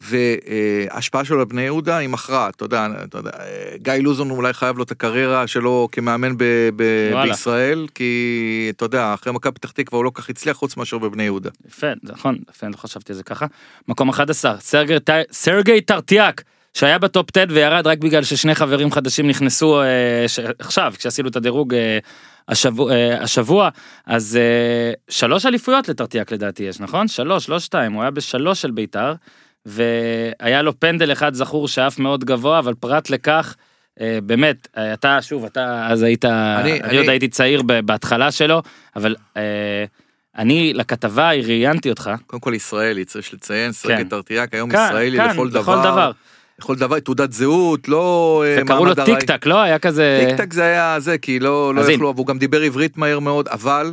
וההשפעה שלו על בני יהודה היא מכרעת, אתה יודע, אתה יודע, גיא לוזון אולי חייב לו את הקריירה שלו כמאמן ב, ב,
וואלה.
בישראל, כי אתה יודע, אחרי מכבי פתח תקווה הוא לא כך הצליח חוץ מאשר בבני יהודה.
יפה, נכון, יפה, לא חשבתי על זה ככה. מקום 11, סרגיי, סרגיי טרטיאק, שהיה בטופ 10 וירד רק בגלל ששני חברים חדשים נכנסו אה, ש... עכשיו, כשעשינו את הדירוג אה, השבוע, אה, השבוע, אז אה, שלוש אליפויות לטרטיאק לדעתי יש, נכון? שלוש, לא שתיים, הוא היה בשלוש של בית"ר, והיה לו פנדל אחד זכור שעף מאוד גבוה, אבל פרט לכך, אה, באמת, אה, אתה, שוב, אתה אז היית, אני, אני,
אני-
עוד הייתי צעיר בהתחלה שלו, אבל אה, אני לכתבה ראיינתי אותך,
קודם כל ישראלי, צריך לציין, סרגיי
כן.
טרטיאק, היום
כאן,
ישראלי
כאן,
לכל
לכל
דבר.
דבר.
לכל דבר, תעודת זהות, לא
וקראו לו. טיק טק, לא? היה כזה...
טיק טק זה היה זה, כי לא, לא. יכלו, והוא גם דיבר עברית מהר מאוד, אבל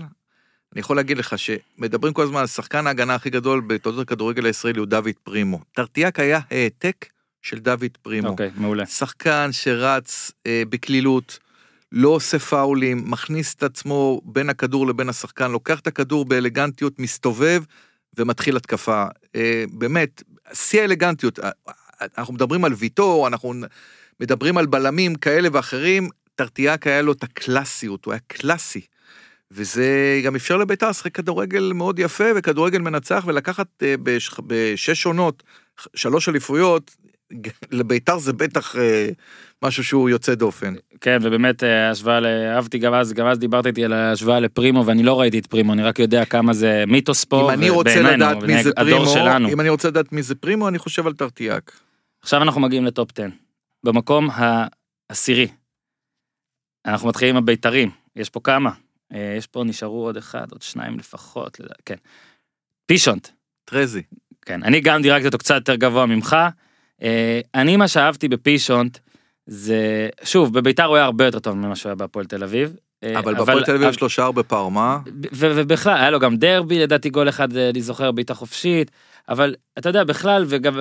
אני יכול להגיד לך שמדברים כל הזמן על שחקן ההגנה הכי גדול בתולדות הכדורגל הישראלי הוא דוד פרימו. טרטיאק היה העתק של דוד פרימו.
אוקיי, מעולה.
שחקן שרץ אה, בקלילות, לא עושה פאולים, מכניס את עצמו בין הכדור לבין השחקן, לוקח את הכדור באלגנטיות, מסתובב ומתחיל התקפה. אה, באמת, שיא האלגנטיות. אה, אנחנו מדברים על ויטור, אנחנו מדברים על בלמים כאלה ואחרים, טרטיאק היה לו את הקלאסיות, הוא היה קלאסי. וזה גם אפשר לביתר לשחק כדורגל מאוד יפה וכדורגל מנצח ולקחת אה, בש, בשש עונות, שלוש אליפויות, לביתר זה בטח אה, משהו שהוא יוצא דופן.
כן, ובאמת אה, השוואה, ל- אהבתי גם אז, גם אז דיברת איתי על ההשוואה לפרימו, ואני לא ראיתי את פרימו, אני רק יודע כמה זה מיתוס פה,
אם אני רוצה לדעת מי זה פרימו,
שלנו.
אם אני רוצה לדעת מי זה פרימו, אני חושב על טרטיאק.
עכשיו אנחנו מגיעים לטופ 10. במקום העשירי. אנחנו מתחילים עם הבית"רים, יש פה כמה. אה, יש פה, נשארו עוד אחד, עוד שניים לפחות, כן. פישונט,
טרזי.
כן, אני גם דירגתי אותו קצת יותר גבוה ממך. אה, אני מה שאהבתי בפישונט, זה, שוב, בביתר הוא היה הרבה יותר טוב ממה שהוא היה בהפועל תל אביב. אה,
אבל בהפועל תל אביב יש לו שער בפארמה.
ו- ובכלל היה לו גם דרבי לדעתי גול אחד אני זוכר בעיטה חופשית אבל אתה יודע בכלל וגם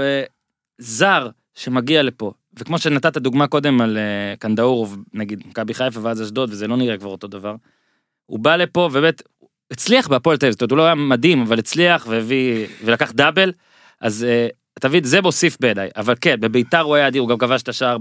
זר שמגיע לפה וכמו שנתת דוגמה קודם על קנדאורוב נגיד מכבי חיפה ואז אשדוד וזה לא נראה כבר אותו דבר. הוא בא לפה ובאמת הצליח בהפועל תל אביב זאת אומרת, הוא לא היה מדהים אבל הצליח והביא ולקח דאבל אז אה, אתה מבין זה מוסיף בעיניי אבל כן בביתר הוא היה אדיר הוא גם כבש את השער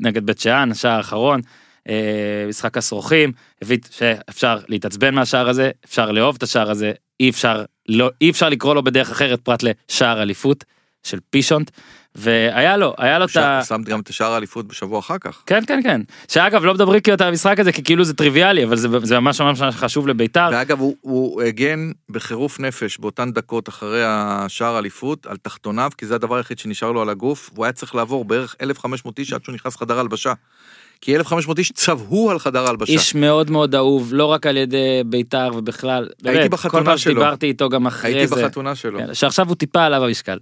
נגד בית שאן השער האחרון. אה, משחק הסרוכים, הביא שאפשר להתעצבן מהשער הזה, אפשר לאהוב את השער הזה, אי אפשר, לא, אי אפשר לקרוא לו בדרך אחרת פרט לשער אליפות של פישונט, והיה לו, היה לו את ה...
שם גם את השער האליפות בשבוע אחר כך.
כן כן כן, שאגב לא מדברים כאילו על המשחק הזה כי כאילו זה טריוויאלי, אבל זה, זה ממש ממש חשוב לביתר,
ואגב, הוא- הוא הגן בחירוף נפש באותן דקות אחרי השער האליפות על תחתוניו, כי זה הדבר היחיד שנשאר לו על הגוף, והוא היה צריך לעבור בערך 1,500 איש עד שהוא נכנס לחדר הלבשה. כי 1,500 איש צבעו על חדר ההלבשה.
איש מאוד מאוד אהוב, לא רק על ידי ביתר ובכלל, באמת,
בחתונה
כל פעם
שלו.
שדיברתי איתו גם אחרי
הייתי
זה,
בחתונה שלו.
כן, שעכשיו הוא טיפה עליו המשקל,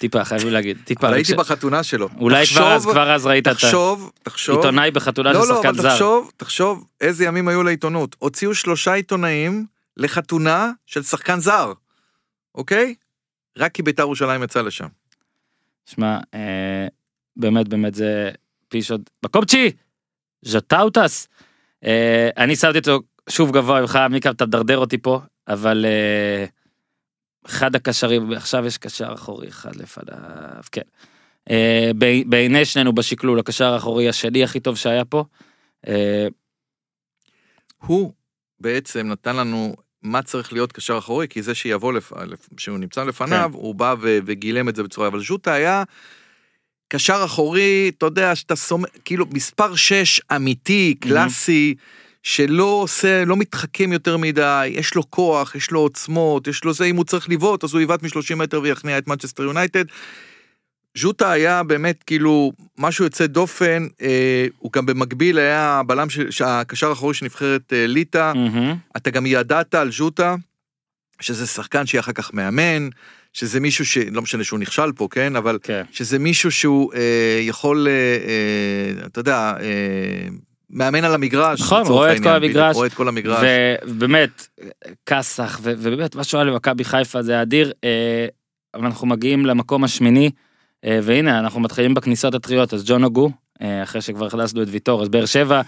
טיפה חייבים להגיד, טיפה,
אבל הייתי
כש-
בחתונה שלו.
אולי כבר אז,
תחשוב-
כבר אז ראית את
תחשוב, תחשוב.
העיתונאי בחתונה של
לא, לא,
שחקן
אבל
זר.
תחשוב, תחשוב איזה ימים היו לעיתונות. הוציאו שלושה עיתונאים לחתונה של שחקן זר, אוקיי? רק כי בית"ר ירושלים יצא לשם.
שמע, אה, באמת באמת זה פישוט. מקום תשיעי, ז'טאוטס. אה, אני שמתי אותו שוב גבוה ממך, מיקה אתה מדרדר אותי פה, אבל אה, אחד הקשרים, עכשיו יש קשר אחורי אחד לפניו, כן. אה, בעיני שנינו בשקלול, הקשר האחורי השני הכי טוב שהיה פה. אה,
הוא בעצם נתן לנו מה צריך להיות קשר אחורי, כי זה שיבוא, לפ... שהוא נמצא לפניו,
כן.
הוא בא ו... וגילם את זה בצורה, אבל ז'וטה היה קשר אחורי, אתה יודע, שאתה סומך, כאילו מספר 6 אמיתי, קלאסי, שלא עושה, לא מתחכם יותר מדי, יש לו כוח, יש לו עוצמות, יש לו זה, אם הוא צריך לבעוט, אז הוא יבעט מ-30 מטר ויכניע את מנצ'סטר יונייטד. ז'וטה היה באמת כאילו משהו יוצא דופן, אה, הוא גם במקביל היה הבלם, שהקשר האחורי של נבחרת אה, ליטא,
מהמם.
אתה גם ידעת על ז'וטה, שזה שחקן שיהיה אחר כך מאמן, שזה מישהו ש... לא משנה שהוא נכשל פה, כן? אבל
כן.
שזה מישהו שהוא אה, יכול, אה, אה, אתה יודע, אה, מאמן על המגרש.
נכון, רואה את כל המגרש.
רואה את כל המגרש.
ובאמת, כסח, ובאמת מה שהוא היה למכבי חיפה זה אדיר, אה, אבל אנחנו מגיעים למקום השמיני, אה, והנה אנחנו מתחילים בכניסות הטריות, אז ג'ון אוגו, אה, אחרי שכבר הכנסנו את ויטור, אז באר שבע,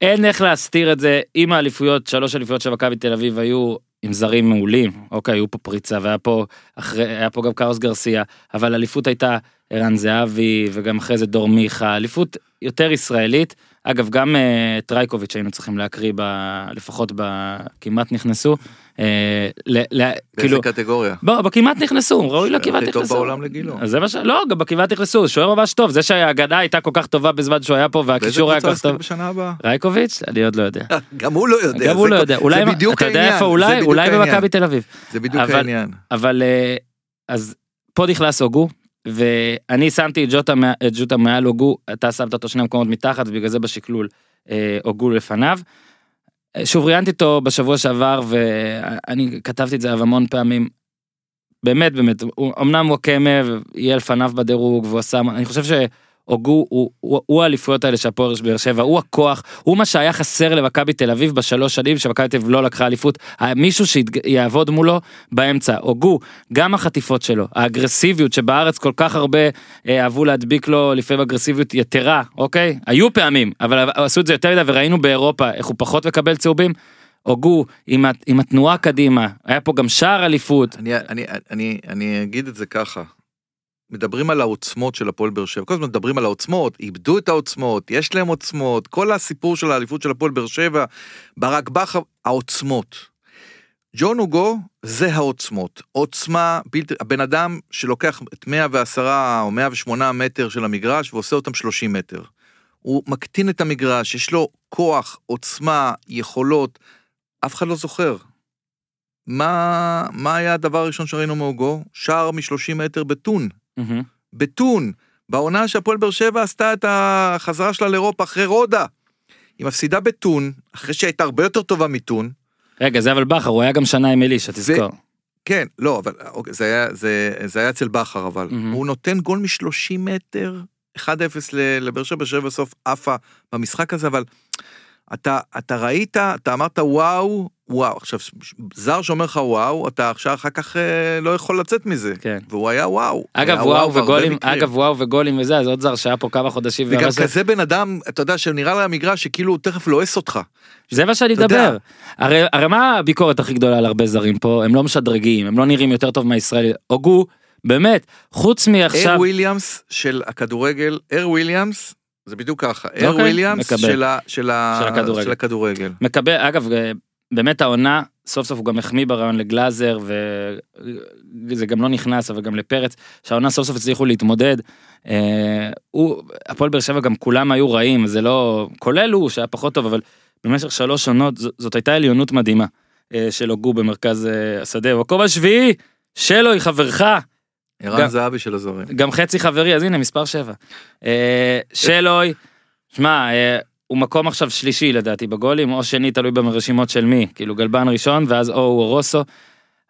אין איך להסתיר את זה, עם האליפויות, שלוש אליפויות של מכבי תל אביב היו עם זרים מעולים, אוקיי, היו פה פריצה, והיה פה, אחרי, היה פה גם קרלוס גרסיה, אבל האליפות הייתה ערן זהבי, וגם אחרי זה דור מיכה, אליפות יותר ישראלית. אגב, גם אה, טרייקוביץ' היינו צריכים להקריא, ב, לפחות בכמעט נכנסו. Uh, ל, ל,
באיזה
כאילו,
קטגוריה?
בוא, בכמעט נכנסו, ראוי לכמעט
הכי טוב
נכנסו.
בעולם לגילו.
זה מה ש... לא, גם בכמעט נכנסו, שוער ממש טוב, זה שההגנה הייתה כל כך טובה בזמן שהוא היה פה
באיזה
והקישור היה כל
קבוצה
כך
הוא
טוב.
ישחק בשנה הבאה?
רייקוביץ'? אני עוד לא יודע.
גם הוא לא יודע.
גם הוא לא יודע, אולי,
זה בדיוק
אתה יודע איפה אולי? אולי. במכבי תל אביב.
זה בדיוק העניין.
אבל אה, אז פה נכנס אוגו ואני שמתי את ג'וטה את ג'וטה מעל אוגו אתה שמת אותו שני מקומות מתחת ובגלל זה בשקלול אה, לפניו. אה, שוב ראיינתי אותו בשבוע שעבר ואני כתבתי את זה המון פעמים. באמת באמת, הוא, אמנם וואקמה יהיה לפניו בדירוג והוא עשה, אני חושב שהוגו הוא, האליפויות האלה של הפועל באר שבע, הוא הכוח, הוא מה שהיה חסר למכבי תל אביב בשלוש שנים שמכבי תל אביב לא לקחה אליפות, מישהו שיעבוד מולו באמצע, הוגו, גם החטיפות שלו, האגרסיביות שבארץ כל כך הרבה אה, אהבו להדביק לו לפעמים אגרסיביות יתרה, אוקיי? היו פעמים, אבל עשו את זה יותר מדי וראינו באירופה איך הוא פחות מקבל צהובים. הוגו עם, עם התנועה קדימה, היה פה גם שער אליפות,
אני, אני, אני, אני אגיד את זה ככה. מדברים על העוצמות של הפועל באר שבע, כל הזמן מדברים על העוצמות, איבדו את העוצמות, יש להם עוצמות, כל הסיפור של האליפות של הפועל באר שבע, ברק בכר, העוצמות. ג'ון הוגו זה העוצמות, עוצמה בלתי, הבן אדם שלוקח את 110 או 108 מטר של המגרש ועושה אותם 30 מטר. הוא מקטין את המגרש, יש לו כוח, עוצמה, יכולות, אף אחד לא זוכר. מה, מה היה הדבר הראשון שראינו מהוגו? שער מ-30 מטר בטון.
מהמם.
בטון. בעונה שהפועל באר שבע עשתה את החזרה שלה לאירופה אחרי רודה. היא מפסידה בטון, אחרי שהייתה הרבה יותר טובה מטון.
רגע זה אבל בכר הוא היה גם שנה עם אלישע תזכור.
כן, לא, אבל אוקיי, זה היה, זה, זה היה אצל בכר, אבל.
מהמם.
הוא נותן גול מ-30 מטר, 1-0 ל- לבאר שבע, שבע בסוף עפה במשחק הזה, אבל אתה, אתה ראית, אתה אמרת וואו, וואו. עכשיו, זר שאומר לך וואו, אתה עכשיו אחר כך אה, לא יכול לצאת מזה.
כן.
והוא היה וואו.
אגב
היה
וואו
בהרבה
וגולים. אגב וואו וגולים וזה אז עוד זר שהיה פה כמה חודשים
וגם כזה בן אדם, אתה יודע, שנראה על המגרש שכאילו הוא תכף לועס אותך.
זה מה שאני. מדבר הרי הרי מה הביקורת הכי גדולה על הרבה זרים פה הם לא משדרגים הם לא נראים יותר טוב מהישראלי הוגו באמת חוץ מעכשיו
אר וויליאמס של הכדורגל, אר וויליאמס, זה בדיוק ככה, אר
אוקיי,
וויליאמס. של ה- של ה-
של הכדורגל.
של הכדורגל.
מקבל אגב אה, באמת העונה סוף סוף הוא גם החמיא ברעיון לגלאזר וזה גם לא נכנס אבל גם לפרץ שהעונה סוף סוף הצליחו להתמודד. אה, הוא הפועל באר שבע גם כולם היו רעים זה לא כולל הוא שהיה פחות טוב אבל במשך שלוש עונות ז- זאת הייתה עליונות מדהימה אה, של הוגו במרכז אה, השדה במקום השביעי שלוי חברך
ערן זהבי של הזרים.
גם חצי חברי אז הנה מספר 7. אה, שלוי, שמע הוא מקום עכשיו שלישי לדעתי בגולים או שני תלוי ברשימות של מי כאילו גלבן ראשון ואז או הוא או רוסו.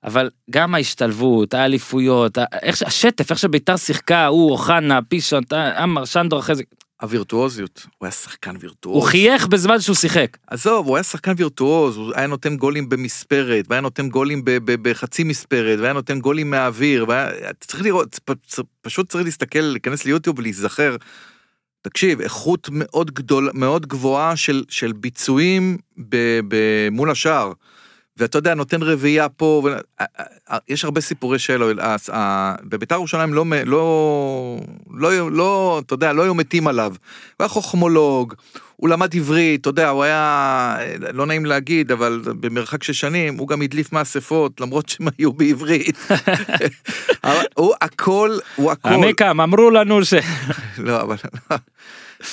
אבל גם ההשתלבות האליפויות איך השטף איך שביתר שיחקה הוא אוחנה פישון עמר שנדור אחרי זה
הווירטואוזיות, הוא היה שחקן וירטואוז.
הוא חייך בזמן שהוא שיחק.
עזוב, הוא היה שחקן וירטואוז, הוא היה נותן גולים במספרת, והיה נותן גולים בחצי מספרת, והיה נותן גולים מהאוויר, והיה... צריך לראות, פשוט צריך להסתכל, להיכנס ליוטיוב ולהיזכר. תקשיב, איכות מאוד גדול, מאוד גבוהה של, של ביצועים ב, ב, מול השער. ואתה יודע, נותן רביעייה פה, ו... יש הרבה סיפורי ה- בביתר ירושלים לא, לא, לא, לא, אתה יודע, לא היו מתים עליו. הוא היה חוכמולוג, הוא למד עברית, אתה יודע, הוא היה, לא נעים להגיד, אבל במרחק של שנים, הוא גם הדליף מאספות, למרות שהם היו בעברית. הוא הכל, הוא הכל.
עמיקם אמרו לנו ש...
לא, אבל...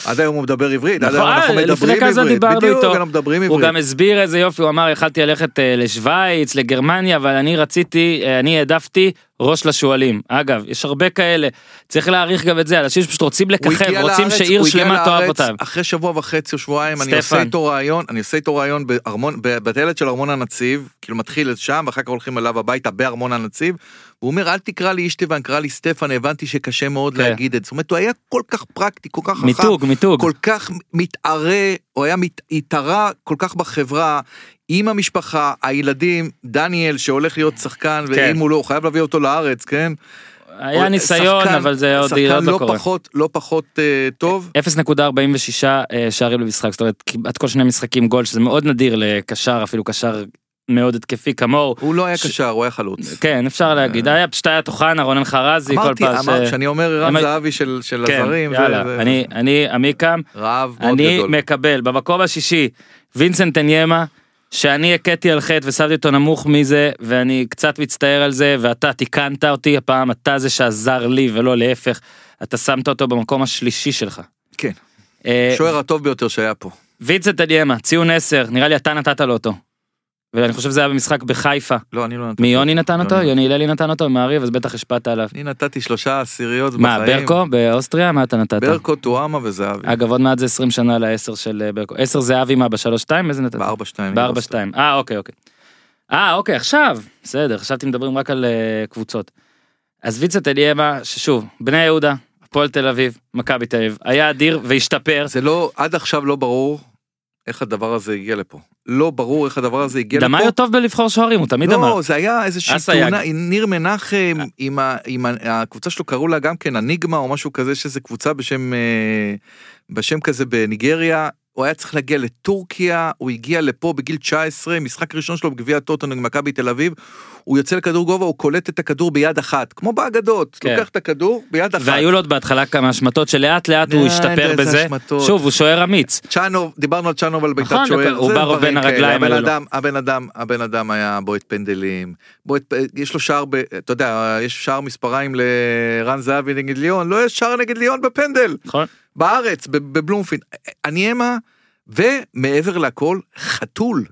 עד היום הוא מדבר עברית, עד
נכון,
היום אנחנו מדברים עברית. בדיוק. אנחנו מדברים
הוא
עברית.
גם הסביר איזה יופי הוא אמר יכלתי ללכת אה, לשוויץ לגרמניה אבל אני רציתי אה, אני העדפתי ראש לשועלים אגב יש הרבה כאלה צריך להעריך גם את זה אנשים שפשוט רוצים לככב רוצים
לארץ-
שעיר שלמה תאהב אותם.
אחרי שבוע וחצי או שבועיים, אני
סטפן.
עושה איתו ראיון, אני עושה איתו ראיון בארמון, בטיילת של ארמון הנציב, כאילו מתחיל שם, ואחר כך הולכים אליו הביתה בארמון הנציב, הוא אומר, אל תקרא לי אשתבן, קרא לי סטפן, הבנתי שקשה מאוד
כן.
להגיד את זה. זאת אומרת, הוא היה כל כך פרקטי, כל כך חכם.
מיתוג מיתוג
כל כך מתערה, הוא היה מת- התערה כל כך בחברה, עם המשפחה, הילדים, דניאל שהולך להיות שחקן,
כן.
ואם הוא לא, הוא חייב להביא אותו לארץ, כן?
היה ניסיון
שחקן-
אבל זה עוד עוד לא
לא
קורה.
פחות, לא פחות אה, טוב.
0.46 אה, שערים למשחק זאת אומרת כמעט כל שני משחקים גול שזה מאוד נדיר לקשר אפילו קשר מאוד התקפי כמוהו.
הוא לא היה
ש-
קשר, הוא היה חלוץ.
כן אפשר להגיד היה פשוט היה טוחנה רונן חרזי כל פעם. ש-
אמרתי, שאני אומר
הם-
זהבי של של
כן,
הזרים,
יאללה,
זה
אני אני עמיקם
רעב מאוד
אני
גדול.
מקבל במקום השישי וינסנט אניימה שאני הכיתי על חטא ושמתי אותו נמוך מזה ואני קצת מצטער על זה ואתה תיקנת אותי הפעם אתה זה שעזר לי ולא להפך אתה שמת אותו במקום השלישי שלך.
כן,
אה,
שוער הטוב ביותר שהיה פה.
וינסנט אניימה ציון 10 נראה לי אתה נתת לו אותו. ואני חושב שזה היה במשחק בחיפה
לא, אני לא נתתי.
מי יוני נתן אותו
יוני.
הללי נתן אותו מעריב אז בטח השפעת עליו.
אני נתתי שלושה עשיריות
מה
בחיים.
ברקו באוסטריה מה אתה נתת?
ברקו, טואמה וזהבי.
אגב עוד מעט זה 20 שנה לעשר של אה, ברקו. 10 זהבי מה בשלוש שתיים איזה נתת?
בארבע שתיים.
בארבע שתיים. אה אוקיי אוקיי. אה, אוקיי, עכשיו. בסדר, חשבתי מדברים רק על אה, קבוצות. אז ויצת אליאמה, ששוב, בני יהודה, הפועל תל אביב, מכבי תל אביב, היה אדיר והשתפר.
זה לא, עד עכשיו לא ברור איך הדבר הזה הגיע לפה. לא ברור איך הדבר הזה הגיע לפה.
דמאיו טוב בלבחור שוערים, הוא תמיד אמר.
לא, זה היה איזושהי. תאונה, ניר מנחם, עם, ה, עם ה, הקבוצה שלו קראו לה גם כן הניגמה או משהו כזה, שזה קבוצה בשם, אה, בשם כזה בניגריה. הוא היה צריך להגיע לטורקיה, הוא הגיע לפה בגיל 19, משחק ראשון שלו בגביע הטוטו נגד מכבי תל אביב, הוא יוצא לכדור גובה, הוא קולט את הכדור ביד אחת, כמו באגדות,
כן.
לוקח את הכדור ביד אחת.
והיו לו עוד בהתחלה כמה השמטות שלאט לאט הוא
די,
השתפר בזה.
השמטות.
שוב, הוא שוער אמיץ.
צ'אנוב, דיברנו על צ'אנוב על בעיטת
נכון,
שוער,
הוא ברוב בין. הרגליים,
הבן
אלו לא.
אדם, הבן אדם, הבן אדם היה בועט פנדלים, בועט, יש לו שער, ב, אתה יודע, יש שער מספריים לרן זהבי נגד ליאון, לא יש שער נגד ליאון בפנדל,
נכון?
בארץ, בבלומפילד. אני אמה, ומעבר לכל, חתול,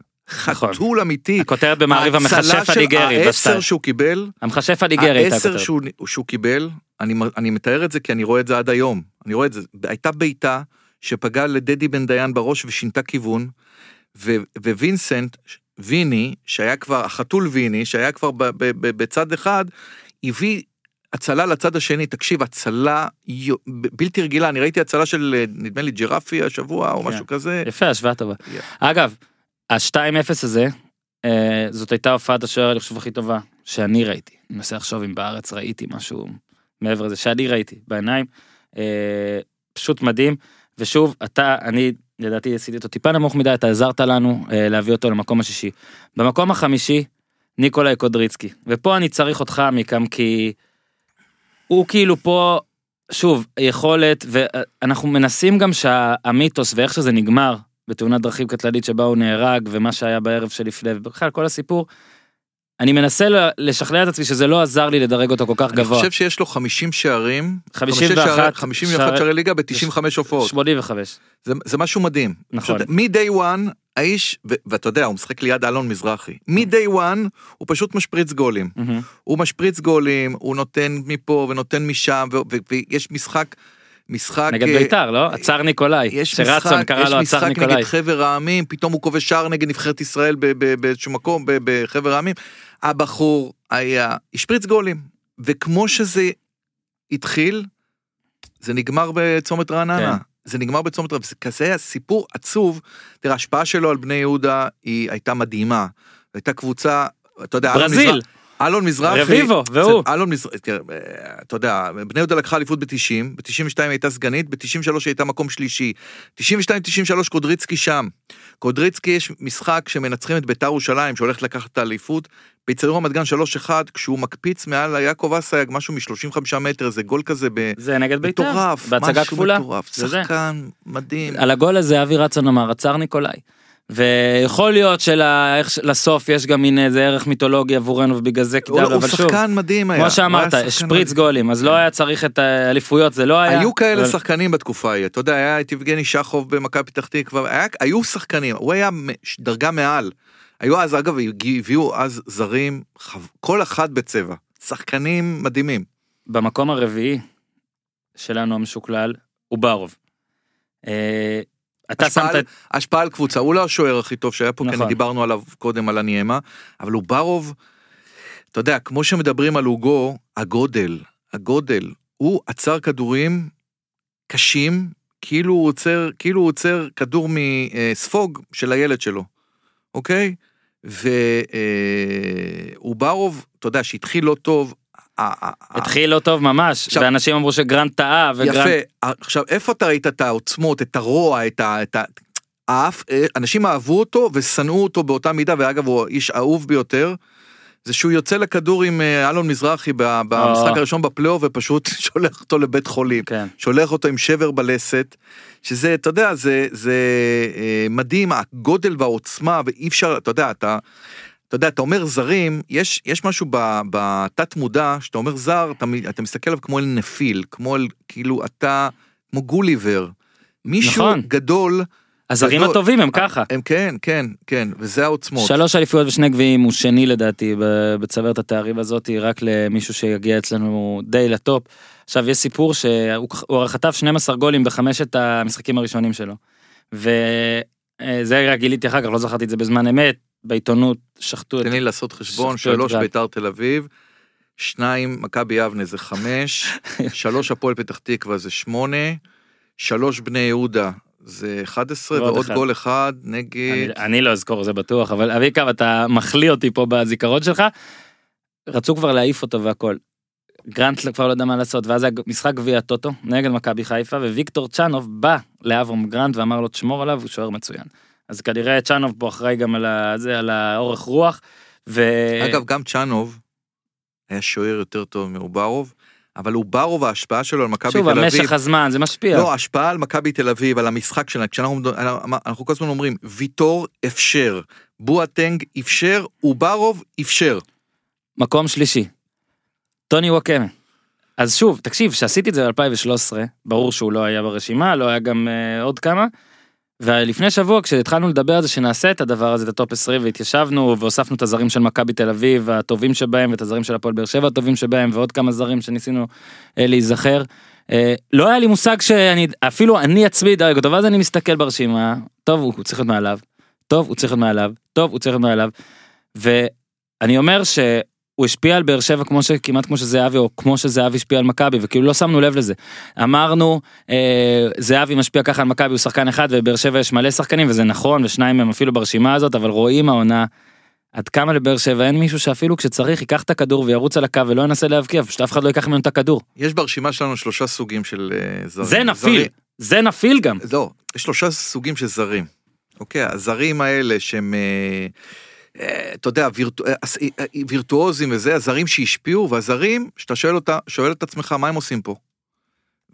נכון.
חתול אמיתי.
הכותרת במעריב המכשף הניגרי,
העשר. שהוא קיבל,
המכשף הניגרי הייתה
העשר
הכותרת.
שהוא, שהוא קיבל, אני, אני מתאר את זה כי אני רואה את זה עד היום. אני רואה את זה. הייתה בעיטה שפגעה לדדי בן דיין בראש ושינתה כיוון, ו, ווינסנט, ויני, שהיה כבר, החתול ויני, שהיה כבר ב, ב, ב, בצד אחד, הביא הצלה לצד השני. תקשיב, הצלה בלתי רגילה. אני ראיתי הצלה של, אה, נדמה לי, ג'רפי השבוע או
כן.
משהו כזה.
יפה, השוואה טובה.
Yeah.
אגב, ה-2-0 הזה, אה, זאת הייתה הופעת השוער, אני חושב, הכי טובה שאני ראיתי. אני מנסה לחשוב אם בארץ ראיתי משהו מעבר לזה, שאני ראיתי בעיניים. אה, פשוט מדהים. ושוב, אתה, אני, לדעתי עשיתי אותו טיפה נמוך מדי, אתה עזרת לנו להביא אותו למקום השישי. במקום החמישי, ניקולאי קודריצקי. ופה אני צריך אותך עמיקם, כי הוא כאילו פה, שוב, יכולת, ואנחנו מנסים גם שהמיתוס ואיך שזה נגמר, בתאונת דרכים קטלנית שבה הוא נהרג, ומה שהיה בערב שלפני, ובכלל כל הסיפור, אני מנסה לשכנע את עצמי שזה לא עזר לי לדרג אותו כל כך
אני
גבוה.
חושב שיש לו 50 שערים,
51
שערי- 51
שערי-
ליגה ב-95 הופעות.
85.
זה, זה משהו מדהים.
נכון.
מ-day one, האיש, ו- ואתה יודע, הוא משחק ליד אלון מזרחי. מ-day one, הוא פשוט משפריץ גולים.
מהמם.
הוא משפריץ גולים, הוא נותן מפה ונותן משם, ו- ו- ויש משחק, משחק...
נגד
אה,
בית"ר, לא? עצר ניקולאי.
יש משחק,
קרא
יש
לו
משחק
ניקולאי.
נגד חבר העמים, פתאום הוא כובש שער נגד נבחרת ישראל באיזשהו מקום בחבר העמים. הבחור היה, השפריץ גולים, וכמו שזה התחיל, זה נגמר בצומת רעננה.
כן.
זה נגמר בצומת רעננה, זה כזה סיפור עצוב. תראה, ההשפעה שלו על בני יהודה היא הייתה מדהימה. הייתה קבוצה, אתה יודע,
ברזיל.
אלון מזרחי,
רביבו, והוא.
אלון מזרחי, אתה יודע, בני יהודה לקחה אליפות ב-90, ב-92 הייתה סגנית, ב-93 הייתה מקום שלישי, 92-93 קודריצקי שם. קודריצקי יש משחק שמנצחים את ביתר ירושלים שהולכת לקחת את האליפות, ביצרור רמת גן 3-1, כשהוא מקפיץ מעל יעקב אסייג משהו מ-35 מטר, זה גול כזה ב...
זה נגד בית"ר.
מטורף,
בהצגה
משהו
כפולה.
מטורף,
זה זה.
שחקן מדהים.
על הגול הזה אבי רצון אמר עצר ניקולאי. ויכול להיות שלסוף יש גם מין איזה ערך מיתולוגי עבורנו ובגלל זה
הוא
כדאי
הוא
אבל שוב,
שחקן מדהים היה.
כמו
הוא
שאמרת, שפריץ
מדהים.
גולים, אז לא היה צריך את האליפויות, זה לא היה.
היו כאלה
אבל-
שחקנים בתקופה ההיא, אתה יודע, היה את יבגני שחוב במכבי פתח תקווה, היו שחקנים, הוא היה דרגה מעל. היו אז, אגב, הביאו אז זרים, כל אחד בצבע. שחקנים מדהימים.
במקום הרביעי שלנו המשוקלל, אוברוב. אה, אתה שמת.
השפעה על קבוצה, הוא לא השוער הכי טוב שהיה פה, כי
נכון.
אני דיברנו עליו קודם, על הניימה, אבל אוברוב, אתה יודע, כמו שמדברים על אוגו, הגודל, הגודל, הוא עצר כדורים קשים, כאילו הוא עוצר, כאילו הוא עוצר כדור מספוג של הילד שלו, אוקיי? ואוברוב, אתה יודע, שהתחיל לא טוב,
התחיל לא טוב ממש,
עכשיו-
ואנשים אמרו שגרנט טעה, וגרנט...
יפה, עכשיו איפה אתה ראית את העוצמות, את הרוע, את ה... את ה... האף, אנשים אהבו אותו ושנאו אותו באותה מידה, ואגב הוא האיש האהוב ביותר, זה שהוא יוצא לכדור עם אה, אלון מזרחי במשחק
אה.
הראשון בפלייאוף ופשוט שולח אותו לבית חולים.
כן.
שולח אותו עם שבר בלסת, שזה, אתה יודע, זה, זה אה, מדהים, הגודל והעוצמה, ואי אפשר, אתה יודע, אתה, אתה יודע, אתה אומר זרים, יש, יש משהו בתת מודע, שאתה אומר זר, אתה, אתה מסתכל עליו כמו אל נפיל, כמו אל, כאילו, אתה, כמו גוליבר. מישהו
נכון.
גדול,
הזרים
גדול.
הטובים הם ככה.
הם כן, כן, כן, וזה העוצמות.
שלוש אליפויות ושני גביעים הוא שני לדעתי ב- בצמרת התארים הזאת רק למישהו שיגיע אצלנו די לטופ. עכשיו יש סיפור שהוא הוא חטף 12 גולים בחמשת המשחקים הראשונים שלו. וזה רק גיליתי אחר כך לא זכרתי את זה בזמן אמת בעיתונות שחטו את...
תן לי לעשות חשבון, שלוש. ביתר תל אביב, שניים מכבי יבנה זה חמש, שלוש הפועל פתח תקווה זה שמונה, שלוש בני יהודה זה 11
ועוד
ועוד
אחד.
גול אחד נגד...
אני, אני לא אזכור זה בטוח אבל אביקה אתה מחליא אותי פה בזיכרון שלך. רצו כבר להעיף אותו והכל. גרנט כבר לא יודע מה לעשות ואז היה משחק גביע טוטו נגד מכבי חיפה וויקטור צ'אנוב בא לאברום גרנט ואמר לו תשמור עליו הוא שוער מצוין. אז כנראה צ'אנוב פה אחראי גם על, הזה, על האורך רוח. ו...
אגב, גם צ'אנוב היה שוער יותר טוב מאוברוב, אבל אוברוב ההשפעה שלו על מכבי
שוב
תל אביב...
המשך הזמן זה משפיע.
לא, השפעה על מכבי תל אביב, על המשחק שלנו, כשאנחנו אנחנו כל הזמן אומרים, ויטור אפשר, בואטנג אפשר, אוברוב אפשר.
מקום שלישי. טוני נוואקמה. אז שוב, תקשיב, כשעשיתי את זה ב-2013, ברור שהוא לא היה ברשימה, לא היה גם אה, עוד כמה. ולפני שבוע כשהתחלנו לדבר על זה שנעשה את הדבר הזה, את הטופ 20, והתיישבנו והוספנו את הזרים של מכבי תל אביב הטובים שבהם, ואת הזרים של הפועל באר שבע הטובים שבהם, ועוד כמה זרים שניסינו אה, להיזכר. אה, לא היה לי מושג שאני, אפילו אני עצמי דרג אותו, ואז אני מסתכל ברשימה, טוב, הוא, הוא צריך להיות מעליו, טוב, הוא צריך להיות מעליו, טוב, הוא צריך להיות מעליו. ואני אומר ש... הוא השפיע על באר שבע כמו שכמעט כמו שזהבי או כמו שזהבי השפיע על מכבי וכאילו לא שמנו לב לזה. אמרנו אה, זהבי משפיע ככה על מכבי הוא שחקן אחד ובאר שבע יש מלא שחקנים וזה נכון ושניים הם אפילו ברשימה הזאת אבל רואים העונה. עד כמה לבאר שבע אין מישהו שאפילו כשצריך ייקח את הכדור וירוץ על הקו ולא ינסה להבקיע פשוט אף אחד לא ייקח ממנו את הכדור.
יש ברשימה שלנו שלושה סוגים של אה, זרים.
זה נפיל
זרים-
זה נפיל גם.
לא, יש שלושה סוגים של זרים. אוקיי, הזרים האלה שהם, אה, אה, אתה יודע, וירטו, אה, אה, וירטואוזים וזה, הזרים שהשפיעו, והזרים שאתה שואל אותה, שואל את עצמך, מה הם עושים פה?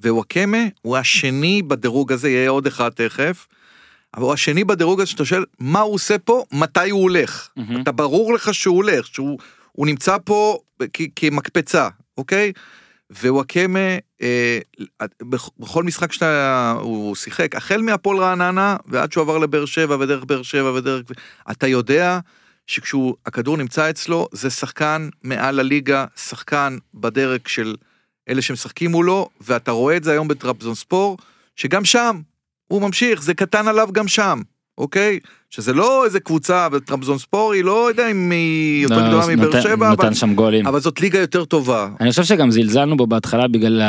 ווואקמה הוא השני בדירוג הזה, יהיה עוד אחד תכף, אבל הוא השני בדירוג הזה שאתה שואל, מה הוא עושה פה, מתי הוא הולך? אתה ברור לך שהוא הולך, שהוא הוא נמצא פה כ- כמקפצה, אוקיי? ווואקמה, אה, בכ- בכל משחק שאתה, הוא שיחק, החל מהפועל רעננה ועד שהוא עבר לבאר שבע ודרך באר שבע ודרך, אתה יודע שכשהוא, הכדור נמצא אצלו, זה שחקן מעל הליגה, שחקן בדרג של אלה שמשחקים מולו, ואתה רואה את זה היום בטרבזון ספור, שגם שם, הוא ממשיך, זה קטן עליו גם שם, אוקיי? שזה לא איזה קבוצה, וטרבזון ספור היא לא יודע אם היא יותר
לא,
גדולה מבאר שבע, אבל,
נתן שם גולים.
אבל זאת ליגה יותר טובה.
אני חושב שגם זלזלנו בו בהתחלה בגלל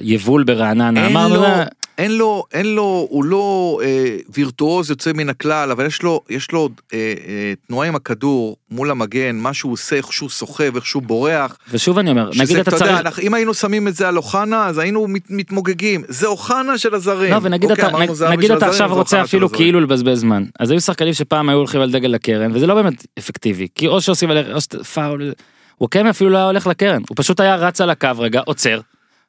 היבול ברעננה אמרנו
לו,
"אה,
אין לו, אין לו, הוא לא אה, וירטואוז יוצא מן הכלל, אבל יש לו, יש לו אה, אה, תנועה עם הכדור מול המגן, מה שהוא עושה, איך שהוא סוחב, איך שהוא בורח.
ושוב אני אומר נגיד
שזה,
אתה
אתה
צריך
יודע, אנחנו, אם היינו שמים את זה על אוחנה, אז היינו מת, מתמוגגים. זה אוחנה של הזרים.
לא ונגיד
אוקיי,
אתה נג- נגיד אתה
הזרים,
עכשיו רוצה אפילו. כאילו לבזבז זמן אז היו שחקנים שפעם היו הולכים על דגל לקרן וזה לא באמת אפקטיבי כי או שעושים עליך או שאתה פאול, וואקמה אפילו לא היה הולך לקרן הוא פשוט היה רץ על הקו רגע עוצר.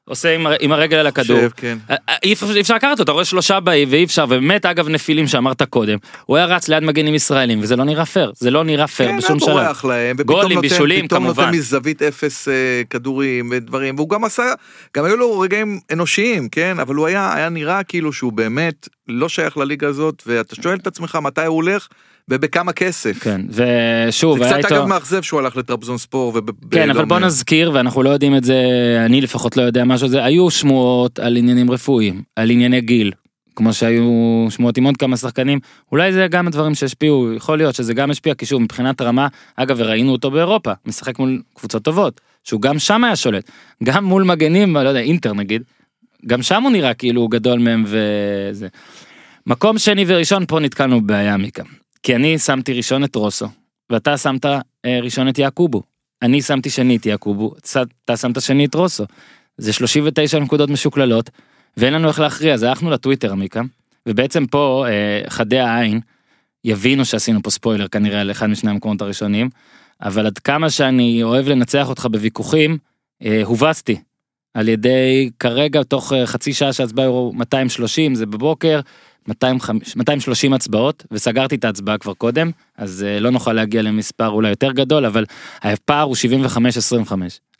עושה עם, עם הרגל על הכדור.
חושב, כן.
אי אפשר לקחת אותו, אתה רואה שלושה באי ואי אפשר, ובאמת אגב נפילים שאמרת קודם, הוא היה רץ ליד מגנים ישראלים וזה לא נראה פייר, זה לא נראה פייר
כן,
בשום
היה
שלב.
בורח להם, ופתאום נותן,
בישולים,
פתאום
כמובן.
נותן מזווית אפס אה, כדורים ודברים, והוא גם עשה, גם היו לו רגעים אנושיים, כן, אבל הוא היה, היה נראה כאילו שהוא באמת לא שייך לליגה הזאת, ואתה שואל את עצמך מתי הוא הולך, ובכמה כסף.
כן, ושוב,
זה
היה
קצת
איתו...
אגב מאכזב שהוא הלך לטרבזון ספור. וב-
כן, אבל בוא נזכיר, ואנחנו לא יודעים את זה, אני לפחות לא יודע משהו על זה, היו שמועות על עניינים רפואיים, על ענייני גיל, כמו שהיו שמועות עם עוד כמה שחקנים, אולי זה גם הדברים שהשפיעו, יכול להיות שזה גם השפיע, כי שוב, מבחינת רמה, אגב, וראינו אותו באירופה, משחק מול קבוצות טובות, שהוא גם שם היה שולט, גם מול מגנים, לא יודע, אינטר נגיד, גם שם הוא נראה כאילו הוא גדול מהם וזה. מקום שני וראשון, פה נתקלנו בבעיה מיקה, כי אני שמתי ראשון את רוסו, ואתה שמת אה, ראשון את יעקובו. אני שמתי שני את יעקובו, אתה שמת שני את רוסו. זה 39 נקודות משוקללות, ואין לנו איך להכריע, אז הלכנו לטוויטר עמיקה, ובעצם פה אה, חדי העין יבינו שעשינו פה ספוילר כנראה על אחד משני המקומות הראשונים, אבל עד כמה שאני אוהב לנצח אותך בוויכוחים, אה, הובסתי. על ידי כרגע תוך אה, חצי שעה שההצבעה היו 230 זה בבוקר 250 230 הצבעות וסגרתי את ההצבעה כבר קודם אז אה, לא נוכל להגיע למספר אולי יותר גדול אבל הפער הוא 75-25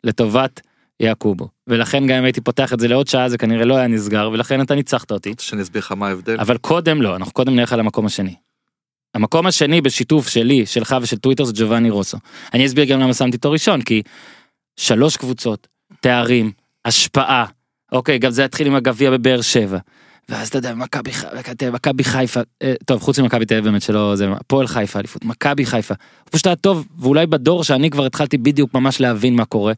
לטובת יעקובו ולכן גם אם הייתי פותח את זה לעוד שעה זה כנראה לא היה נסגר ולכן אתה ניצחת אותי
שאני אסביר לך מה ההבדל?
אבל קודם לא אנחנו קודם נלך על המקום השני. המקום השני בשיתוף שלי שלך ושל טוויטר זה ג'ובאני רוסו. אני אסביר גם למה שמתי אותו ראשון כי שלוש קבוצות תארים השפעה אוקיי גם זה התחיל עם הגביע בבאר שבע ואז אתה יודע, מכבי ח- מכבי חיפה, אה, טוב, חוץ ממכבי תל אביב באמת שלא, זה הפועל חיפה אליפות, מכבי חיפה. הוא פשוט היה טוב, ואולי בדור שאני כבר התחלתי בדיוק ממש להבין מה קורה.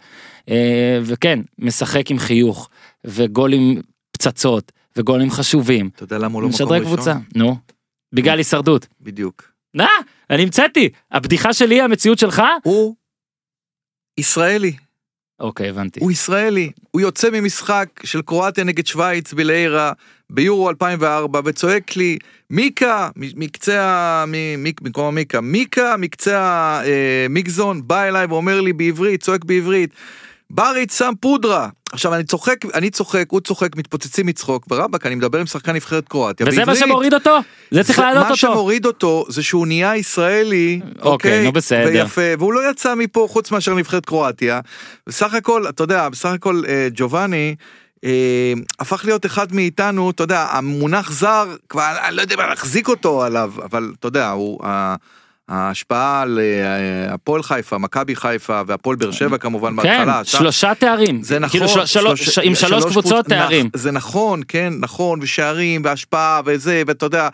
אה, וכן, משחק עם חיוך, וגולים פצצות, וגולים חשובים.
אתה יודע למה הוא לא מקום
משדרג
ראשון?
קבוצה, נו. בגלל הישרדות.
בדיוק.
נא, אני המצאתי, הבדיחה שלי, המציאות שלך?
הוא ישראלי,
אוקיי, הבנתי.
הוא ישראלי. הוא יוצא ממשחק של קרואטיה נגד שווייץ בליירה ביורו 2004 וצועק לי מיקה מקצה במקום המיקה מיקה מקצה המיקזון בא אליי ואומר לי בעברית צועק בעברית בריץ שם פודרה. עכשיו אני צוחק אני צוחק הוא צוחק מתפוצצים מצחוק ורבאק אני מדבר עם שחקן נבחרת קרואטיה.
וזה מה
בעברית.
שמוריד אותו? זה צריך להעלות
מה
אותו.
שמוריד אותו זה שהוא נהיה ישראלי,
אוקיי, נו, בסדר.
ויפה, והוא לא יצא מפה חוץ מאשר נבחרת קרואטיה. בסך הכל, אתה יודע, בסך הכל אה, ג'ובאני אה, הפך להיות אחד מאיתנו, אתה יודע, המונח זר, כבר אני לא יודע מה להחזיק אותו עליו, אבל אתה יודע, הוא... ה- ההשפעה על אה, הפועל חיפה, מכבי חיפה והפועל באר שבע כמובן
כן,
בהתחלה. שם-
שלושה תארים.
זה נכון,
כאילו של- שלוש-
שלוש-
עם שלוש קבוצות
קבוצ-
תארים.
נכ- זה נכון, כן, נכון, ושערים, והשפעה, וזה, ואתה יודע,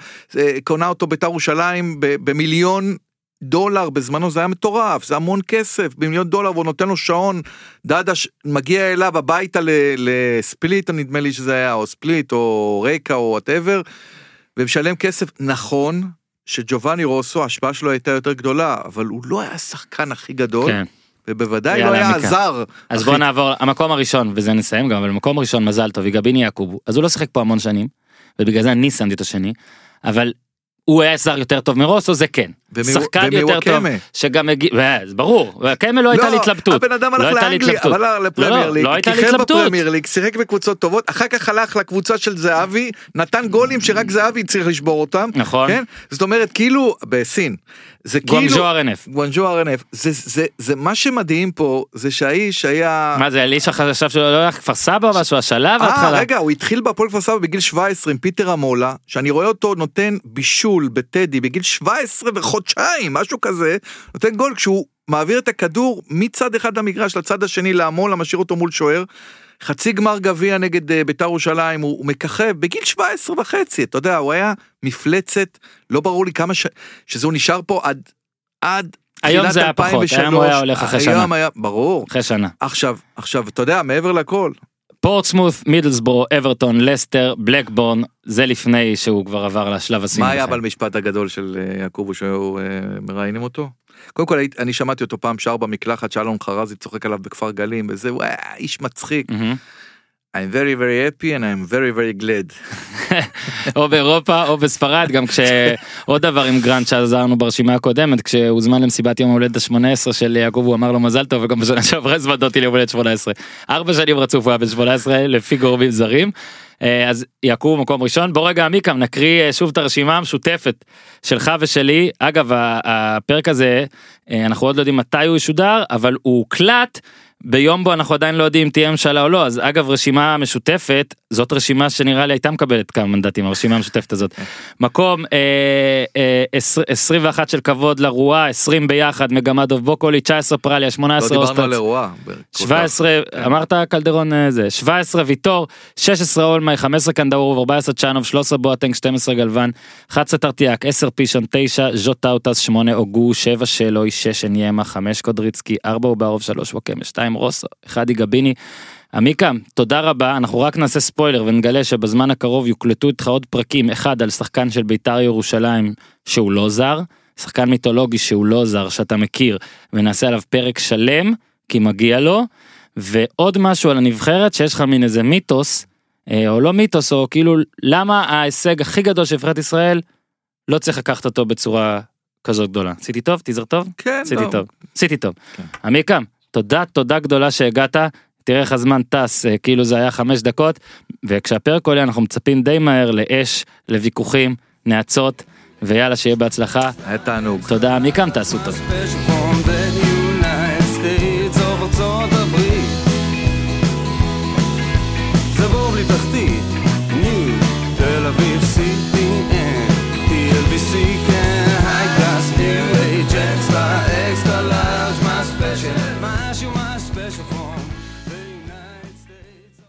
קונה אותו בית"ר ירושלים במיליון דולר בזמנו, זה היה מטורף, זה המון כסף, במיליון דולר, והוא נותן לו שעון, דדש מגיע אליו הביתה ל- לספליט, נדמה לי שזה היה, או ספליט, או רייקה, או whatever, ומשלם כסף, נכון. שג'ובאני רוסו ההשפעה שלו הייתה יותר גדולה אבל הוא לא היה השחקן הכי גדול
כן.
ובוודאי לא היה. הזר.
אז
הכי
בוא נעבור, המקום הראשון, וזה נסיים גם, אבל מקום ראשון מזל טוב, יגביני יעקובו. אז הוא לא שיחק פה המון שנים, ובגלל זה אני שמתי את השני, אבל הוא היה זר יותר טוב מרוסו, זה כן. שחקן יותר טוב? שגם הגיע, אה, זה ברור, וואקמה לא הייתה לי התלבטות.
הבן אדם
לא
הלך לאנגליה. אבל הלך לפרמייר
לא,
ליג,
לא הייתה לי
כיכב. בפרמייר ליג, שיחק בקבוצות טובות, אחר כך הלך לקבוצה של זהבי, נתן גולים שרק זהבי צריך לשבור אותם.
נכון.
כן? זאת אומרת, כאילו, בסין. זה כאילו...
גואנג'ו ארנף.
גואנג'ו ארנף. זה, זה, זה, מה שמדהים פה, זה שהאיש היה...
מה זה, אלישע חשב שהוא לא הולך לכפר סבא או משהו, השלב
אה,
ההתחלה.
רגע, הוא התחיל בהפועל כפר סבא בגיל 17 עם פיטר אמולה, שאני רואה אותו נותן בישול בטדי בגיל 17 וחודשיים, משהו כזה, נותן גול כשהוא מעביר את הכדור מצד אחד למגרש לצד השני לאמולה, משאיר אותו מול שוער. חצי גמר גביע נגד אה, בית"ר ירושלים, הוא, הוא מככב בגיל 17 וחצי, אתה יודע, הוא היה מפלצת, לא ברור לי כמה ש... שזה הוא נשאר פה עד... עד
היום זה היה פחות,
2003.
היום הוא היה הולך אחרי שנה.
היום היה, ברור.
אחרי שנה.
עכשיו, עכשיו, אתה יודע, מעבר לכל,
פורטסמוט, מידלסבורו, אברטון, לסטר, בלקבורן, זה לפני שהוא כבר עבר לשלב הסיני.
מה היה. אבל המשפט הגדול של אה, יעקובו שהיו אה, מראיינים אותו? קודם כל אני שמעתי אותו פעם שר במקלחת שאלון חרזי צוחק עליו בכפר גלים וזה איש מצחיק.
מהמם.
I'm very very happy and I'm very very glad.
או באירופה או בספרד גם כשעוד דבר עם גרנט שעזרנו ברשימה הקודמת כשהוזמן למסיבת יום ההולדת ה-18 של יעקב הוא אמר לו מזל טוב וגם בשנה שעברה הזמנת אותי ליום הולדת 18. ארבע שנים רצוף הוא היה בן 18 לפי גורמים זרים. אה, אז יעקב מקום ראשון בוא רגע עמיקם נקריא אה, שוב את הרשימה המשותפת שלך ושלי אגב הפרק הזה אה, אנחנו עוד לא יודעים מתי הוא ישודר אבל הוא הוקלט ביום בו אנחנו עדיין לא יודעים אם תהיה ממשלה או לא אז אגב רשימה משותפת זאת רשימה שנראה לי הייתה מקבלת כמה מנדטים הרשימה המשותפת הזאת. מקום אה, אה, עשר- 21 של כבוד לרועה 20 ביחד מגמה דוב בוקולי 19 פרליה
לא
18
דיברנו
אוסטרץ.
על אירוע.
17 אמרת קלדרון אה, זה 17 ויטור 16 אולמי 15 קנדאורוב 14 צ'אנוב 13 בואטנק 12 גלוון 11 טרטיאק 10 פישון 9 ז'וט טאוטס 8 אוגו 7 שלוי 6 אניימה 5 קודריצקי 4 אוברוב 3 ווקמה 2 רוסו 1 יגביני. עמיקה תודה רבה אנחנו רק נעשה ספוילר ונגלה שבזמן הקרוב יוקלטו איתך עוד פרקים אחד על שחקן של בית"ר ירושלים שהוא לא זר שחקן מיתולוגי שהוא לא זר שאתה מכיר ונעשה עליו פרק שלם כי מגיע לו ועוד משהו על הנבחרת שיש לך מין איזה מיתוס אה, או לא מיתוס או כאילו למה ההישג הכי גדול של נבחרת ישראל לא צריך לקחת אותו בצורה כזאת גדולה עשיתי טוב טיזר טוב
כן,
עשיתי
לא.
טוב עשיתי טוב
כן.
עמיקם תודה תודה גדולה שהגעת תראה איך הזמן טס אה, כאילו זה היה חמש דקות וכשהפרק עולה אנחנו מצפים די מהר לאש לוויכוחים נאצות ויאללה שיהיה בהצלחה
היה תענוג.
תודה עמיקם תעשו טוב.